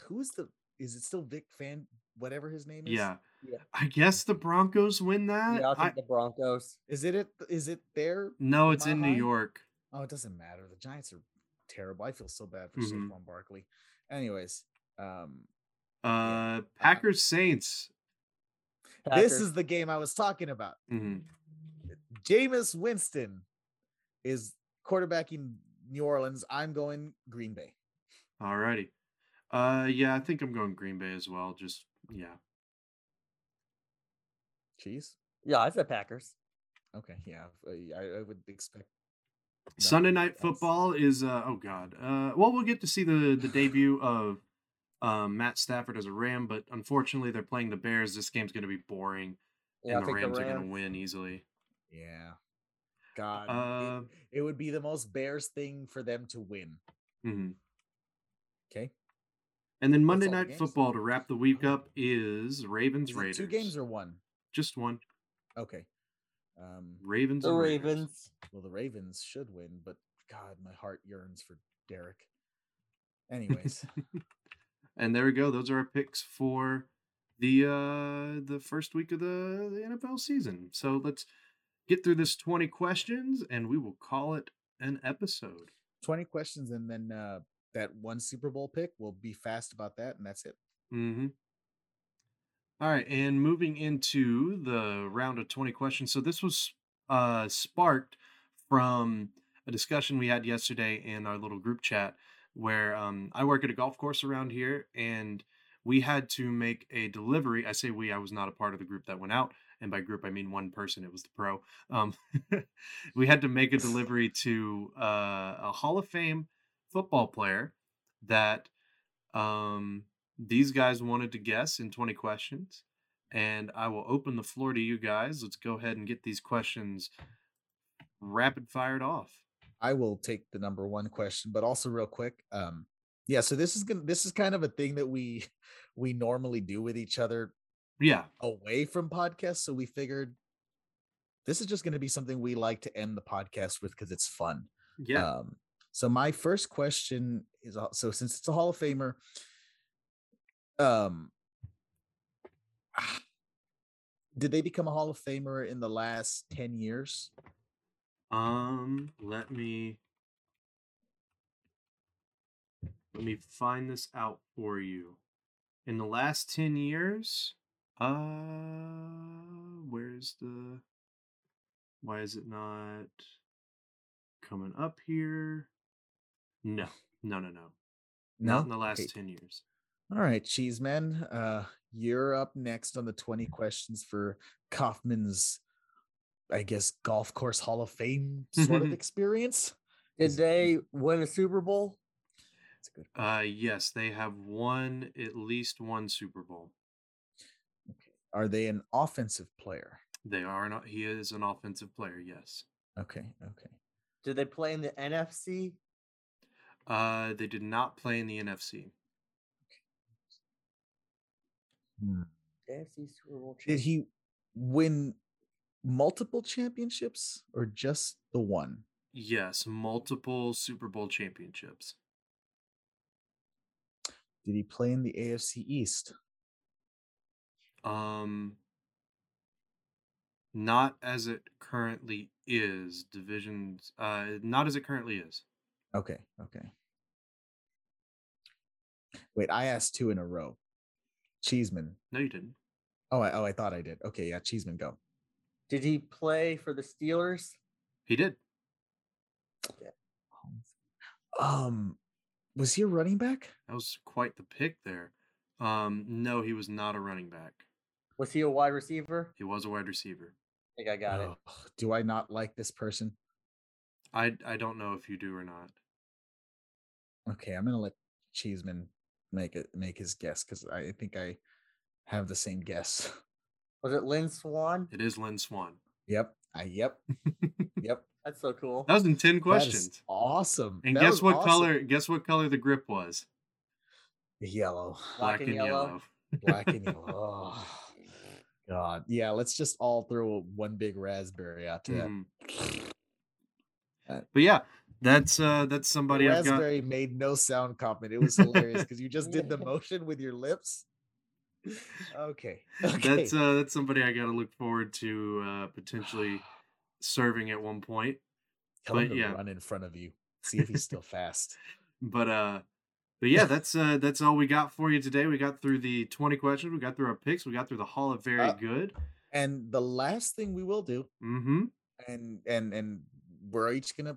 who is the is it still Vic Fan whatever his name is? Yeah. Yeah. I guess the Broncos win that. Yeah, I I- think the Broncos. Is it it is it there? no, it's Mile in New York. Oh, it doesn't matter. The Giants are terrible. I feel so bad for Mhm. Saquon Barkley. Anyways, um Uh, Packers Saints. this is the game I was talking about. Mhm. Jameis Winston is quarterbacking New Orleans. I'm going Green Bay. Alrighty. Uh, yeah, I think I'm going Green Bay as well. Just yeah. Cheese. Yeah, I said Packers. Okay, yeah, I, I would expect. Sunday night that's- football is uh oh god. Uh, well, we'll get to see the the debut of um, Matt Stafford as a Ram, but unfortunately they're playing the Bears. This game's going to be boring. Yeah, and I the Rams, are going to win easily. Yeah. God. Uh, it, it would be the most Bears thing for them to win. mhm. Okay. And then Monday all the Night games? Football to wrap the week up is Ravens Is Raiders. two games or one? just one. Okay. Um, Ravens. The and Raiders. Ravens. well, the Ravens should win, but God, my heart yearns for Derek. Anyways, And there we go. Those are our picks for the uh the first week of the, the NFL season. So let's get through this 20 questions and we will call it an episode. 20 questions and then uh that one Super Bowl pick. We'll be fast about that, and that's it. Mm-hmm. All right, and moving into the round of 20 questions. So this was uh sparked from a discussion we had yesterday in our little group chat where um I work at a golf course around here and we had to make a delivery. I say we, I was not a part of the group that went out. And by group, I mean one person. It was the pro. Um, we had to make a delivery to uh, a Hall of Fame football player that um, these guys wanted to guess in 20 questions. And I will open the floor to you guys. Let's go ahead and get these questions rapid fired off. I will take the number one question, but also real quick. Um, yeah, so this is gonna this is kind of a thing that we we normally do with each other Yeah. away from podcasts. So we figured this is just gonna be something we like to end the podcast with because it's fun. Yeah. Um, so my first question is so since it's a Hall of Famer, um, did they become a Hall of Famer in the last ten years? Um, let me let me find this out for you. In the last 10 years, uh where's the why is it not coming up here? No. No, no, no. Not in the last Okay. 10 years. All right, Cheeseman. Uh, you're up next on the 20 questions for Kaufman's, I guess, golf course Hall of Fame sort of experience. Did they win a Super Bowl? That's a good. Uh yes, they have won at least one Super Bowl. Okay. Are they an offensive player? They are an, he is an offensive player, yes. Okay. Okay. Did they play in the NFC? Uh they did not play in the NFC. Hmm. NFC Super Bowl. Did he win multiple championships or just the one? Yes, multiple Super Bowl championships. Did he play in the AFC East? Um not as it currently is divisions uh not as it currently is. Okay. Okay. Wait, I asked two in a row. Cheeseman. No you didn't. Oh, I, oh, I thought I did. Okay, yeah, Cheeseman, go. Did he play for the Steelers? He did. Um, was he a running back? That was quite the pick there. Um no, he was not a running back. Was he a wide receiver? He was a wide receiver. I think I got it. Do I not like this person? I I don't know if you do or not. Okay, I'm gonna let Cheeseman make it make his guess because I think I have the same guess. Was it Lynn Swann? It is Lynn Swann. Yep. I yep. Yep. That's so cool. That was in 10 That is questions. awesome. And That guess what awesome. color guess what color the grip was? Yellow. Black and yellow. Black and yellow. Oh, God. Yeah, let's just all throw one big raspberry out to that. Mhm. That- But yeah, that's uh that's The somebody I've got. raspberry made no sound comment. It was hilarious because you just did the motion with your lips. Okay. okay. That's uh that's somebody I got to look forward to uh potentially serving at one point. Tell him but to yeah. run in front of you. See if he's still fast. But uh but yeah, that's uh that's all we got for you today. We got through the 20 questions, we got through our picks, we got through the Hall of Very Uh, Good. And the last thing we will do, Mm-hmm. and and and we're each gonna.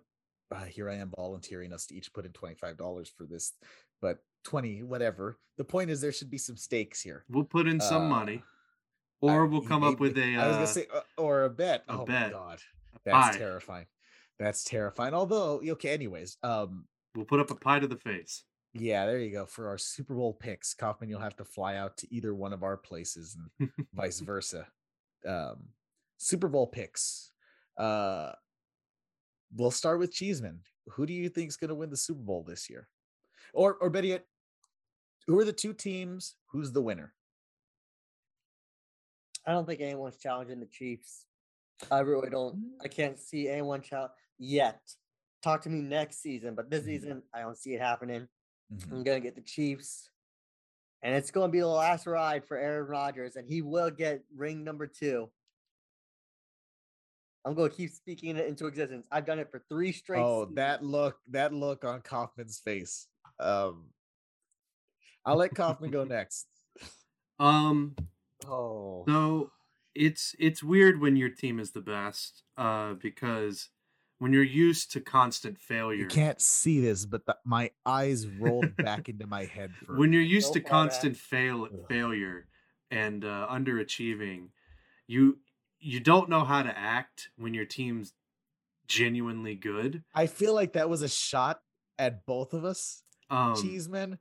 Uh, here I am volunteering us to each put in twenty five dollars for this, but twenty whatever. The point is there should be some stakes here. We'll put in some Uh, money. I- Or we'll you come up with me- a I was uh, gonna say, uh, or a bet. a oh bet. my god, that's terrifying. That's terrifying. Although, okay. Anyways, um, we'll put up a pie to the face. yeah, there you go. For our Super Bowl picks, Kaufman, you'll have to fly out to either one of our places and vice versa. Um, Super Bowl picks. Uh, we'll start with Cheeseman. Who do you think is going to win the Super Bowl this year? Or, or better yet, who are the two teams? Who's the winner? I don't think anyone's challenging the Chiefs. I really don't. I can't see anyone challenge yet. Talk to me next season, but this Mhm. season I don't see it happening. Mhm. I'm gonna get the Chiefs, and it's gonna be the last ride for Aaron Rodgers, and he will get ring number two. I'm gonna keep speaking it into existence. I've done it for three straight. Oh, seasons. that look, that look on Kaufman's face. Um, I'll let Kaufman go next. Um, Oh, so it's it's weird when your team is the best, uh, because when you're used to constant failure, you can't see this, but the, my eyes rolled back into my head for when you're used So to far back. constant fail failure and uh, underachieving, you you don't know how to act when your team's genuinely good. I feel like that was a shot at both of us, Um, Cheeseman,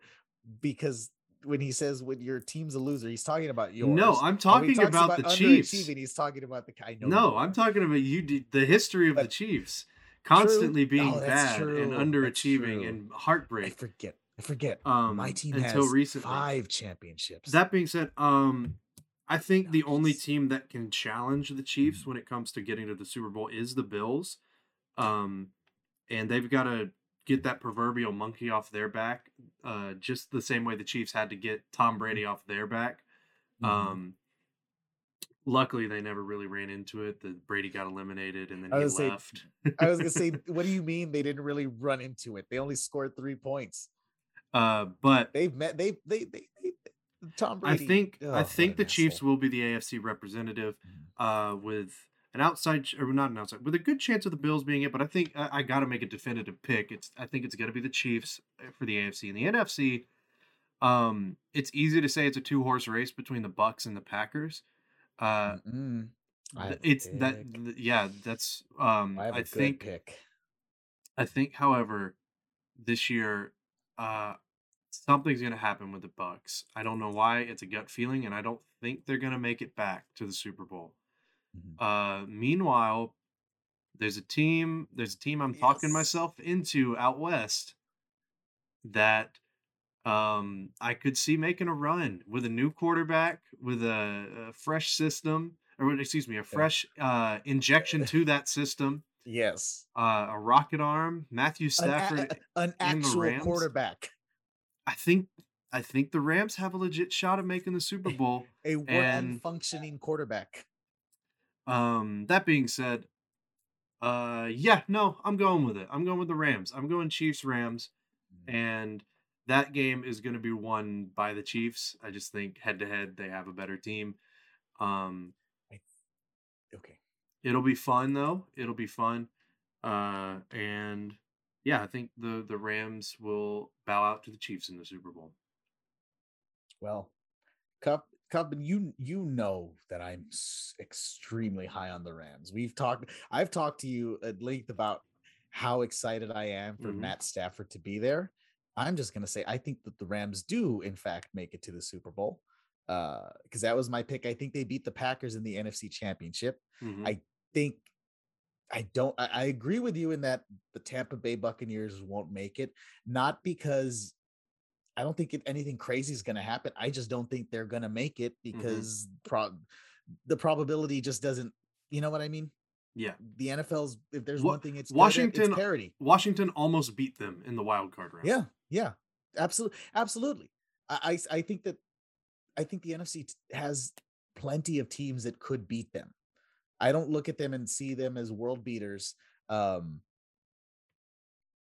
because when he says when your team's a loser, he's talking about yours. No, I'm And talking talks about the Chiefs. He's talking about the. I know. no, I'm talking about you. The history of the Chiefs constantly being Oh, bad and true. That's underachieving and heartbreak. I forget. I forget. Um, my team until has recently. five championships. That being said, um, I think the only team that can challenge the Chiefs Mhm. when it comes to getting to the Super Bowl is the Bills. Um, and they've got to get that proverbial monkey off their back, uh, just the same way the Chiefs had to get Tom Brady off their back. Mhm. Um, luckily, they never really ran into it. The Brady got eliminated, and then I he say, left. I was gonna say, what do you mean they didn't really run into it? They only scored three points. uh, but They've met. They they they. they Tom I think ugh, I think an the Chiefs asshole. will be the AFC representative. Mhm. uh, with an outside or not an outside with a good chance of the Bills being it. But I think I, I got to make a definitive pick. It's I think it's going to be the Chiefs uh, for the AFC and the NFC. Um, it's easy to say it's a two horse race between the Bucs and the Packers. Uh, Mm-mm. I have a it's that pick. th- yeah. That's um. I have a I good think pick. I think, however, this year, uh, something's going to happen with the Bucs. I don't know why. It's a gut feeling, and I don't think they're going to make it back to the Super Bowl. Mhm. Uh, meanwhile, there's a team. There's a team I'm talking myself into out west that um I could see making a run with a new quarterback, with a, a fresh system, or excuse me, a fresh uh injection to that system. Yes, Uh, a rocket arm, Matthew an, a- Stafford. an actual quarterback, I think I think the Rams have a legit shot at making the Super Bowl. a And- functioning quarterback. Um, that being said, uh, yeah, no, I'm going with it. I'm going with the Rams. I'm going Chiefs Rams, and that game is going to be won by the Chiefs. I just think head to head they have a better team. Um, Okay, it'll be fun though. It'll be fun, uh, and yeah, I think the the Rams will bow out to the Chiefs in the Super Bowl. well, Cup Cup, you you know that I'm extremely high on the Rams. We've talked. I've talked to you at length about how excited I am for Mhm. Matt Stafford to be there. I'm just gonna say I think that the Rams do in fact make it to the Super Bowl. Uh, because that was my pick. I think they beat the Packers in the NFC Championship. Mhm. I think I don't I, I agree with you in that the Tampa Bay Buccaneers won't make it, not because I don't think anything crazy is going to happen. I just don't think they're going to make it mm-hmm. because pro- the probability just doesn't, you know what I mean? yeah, The NFL's if there's Wa- one thing it's good at, Washington- it's parity. Washington almost beat them in the wild card round. Yeah, yeah, absolutely, absolutely. I, I I think that I think the NFC has plenty of teams that could beat them. I don't look at them and see them as world beaters. Um,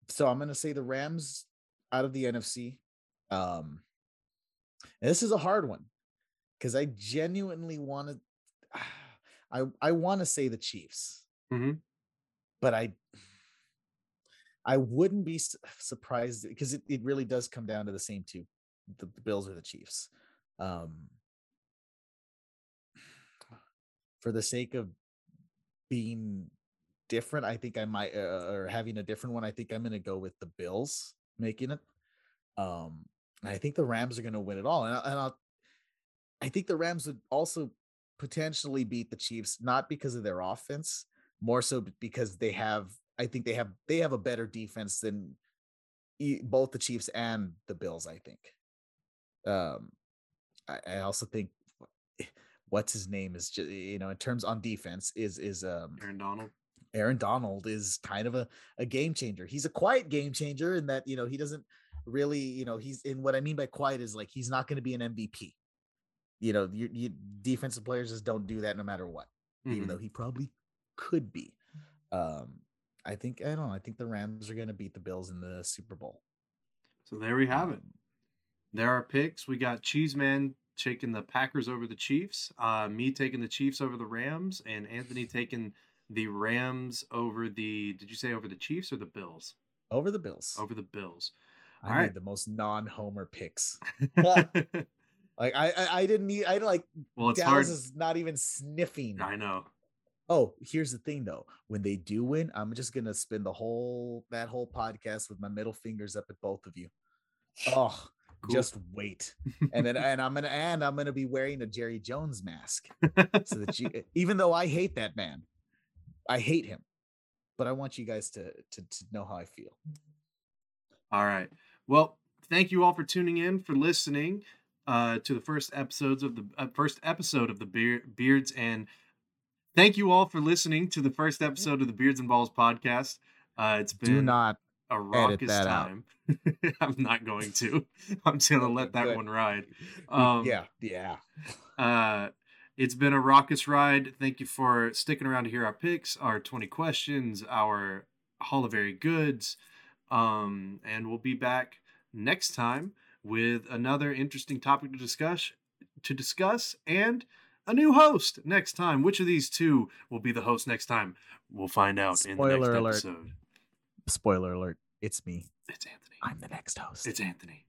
so I'm going to say the Rams out of the NFC. Um, this is a hard one because I genuinely want to. I I want to say the Chiefs, Mhm. but I I wouldn't be surprised because it, it really does come down to the same two, the, the Bills or the Chiefs. Um, for the sake of being different, I think I might, uh, or having a different one, I think I'm going to go with the Bills making it. Um, I think the Rams are going to win it all, and, I, and I'll, I think the Rams would also potentially beat the Chiefs, not because of their offense, more so because they have. I think they have they have a better defense than both the Chiefs and the Bills. I think. Um, I, I also think wh- what's his name is just you know in terms on defense is is um Aaron Donald. Aaron Donald is kind of a, a game changer. He's a quiet game changer in that, you know, he doesn't really, you know, he's in what I mean by quiet is like he's not going to be an MVP. You know, you, you defensive players just don't do that no matter what, even Mhm. though he probably could be. Um, I think I don't know. I think the Rams are going to beat the Bills in the Super Bowl. So there we have it. Um, There are picks. We got Cheeseman taking the Packers over the Chiefs, uh, me taking the Chiefs over the Rams, and Anthony taking the Rams over the. Did you say over the Chiefs or the Bills? over the Bills. Over the Bills. I all made right. the most non-homer picks. Like I, I, I didn't need. I like Well, it's Dallas hard. is not even sniffing. I know. Oh, here's the thing though. When they do win, I'm just gonna spend the whole that whole podcast with my middle fingers up at both of you. Oh, Cool. just wait. And then and I'm gonna and I'm gonna be wearing a Jerry Jones mask so that you even though I hate that man, I hate him. But I want you guys to to, to know how I feel. All right. Well, thank you all for tuning in, for listening uh, to the first episodes of the uh, first episode of the Beer, Beards and thank you all for listening to the first episode of the Beards and Balls podcast. Uh, it's been Do not a raucous that time. I'm not going to. I'm just gonna let that good. one ride. Um, yeah, yeah. uh, it's been a raucous ride. Thank you for sticking around to hear our picks, our 20 questions, our Hall of Very Goods. Um, and we'll be back next time with another interesting topic to discuss to discuss and a new host next time. Which of these two will be the host next time? We'll find out in the next Spoiler alert. episode. Spoiler alert, it's me. It's Anthony. I'm the next host. It's Anthony.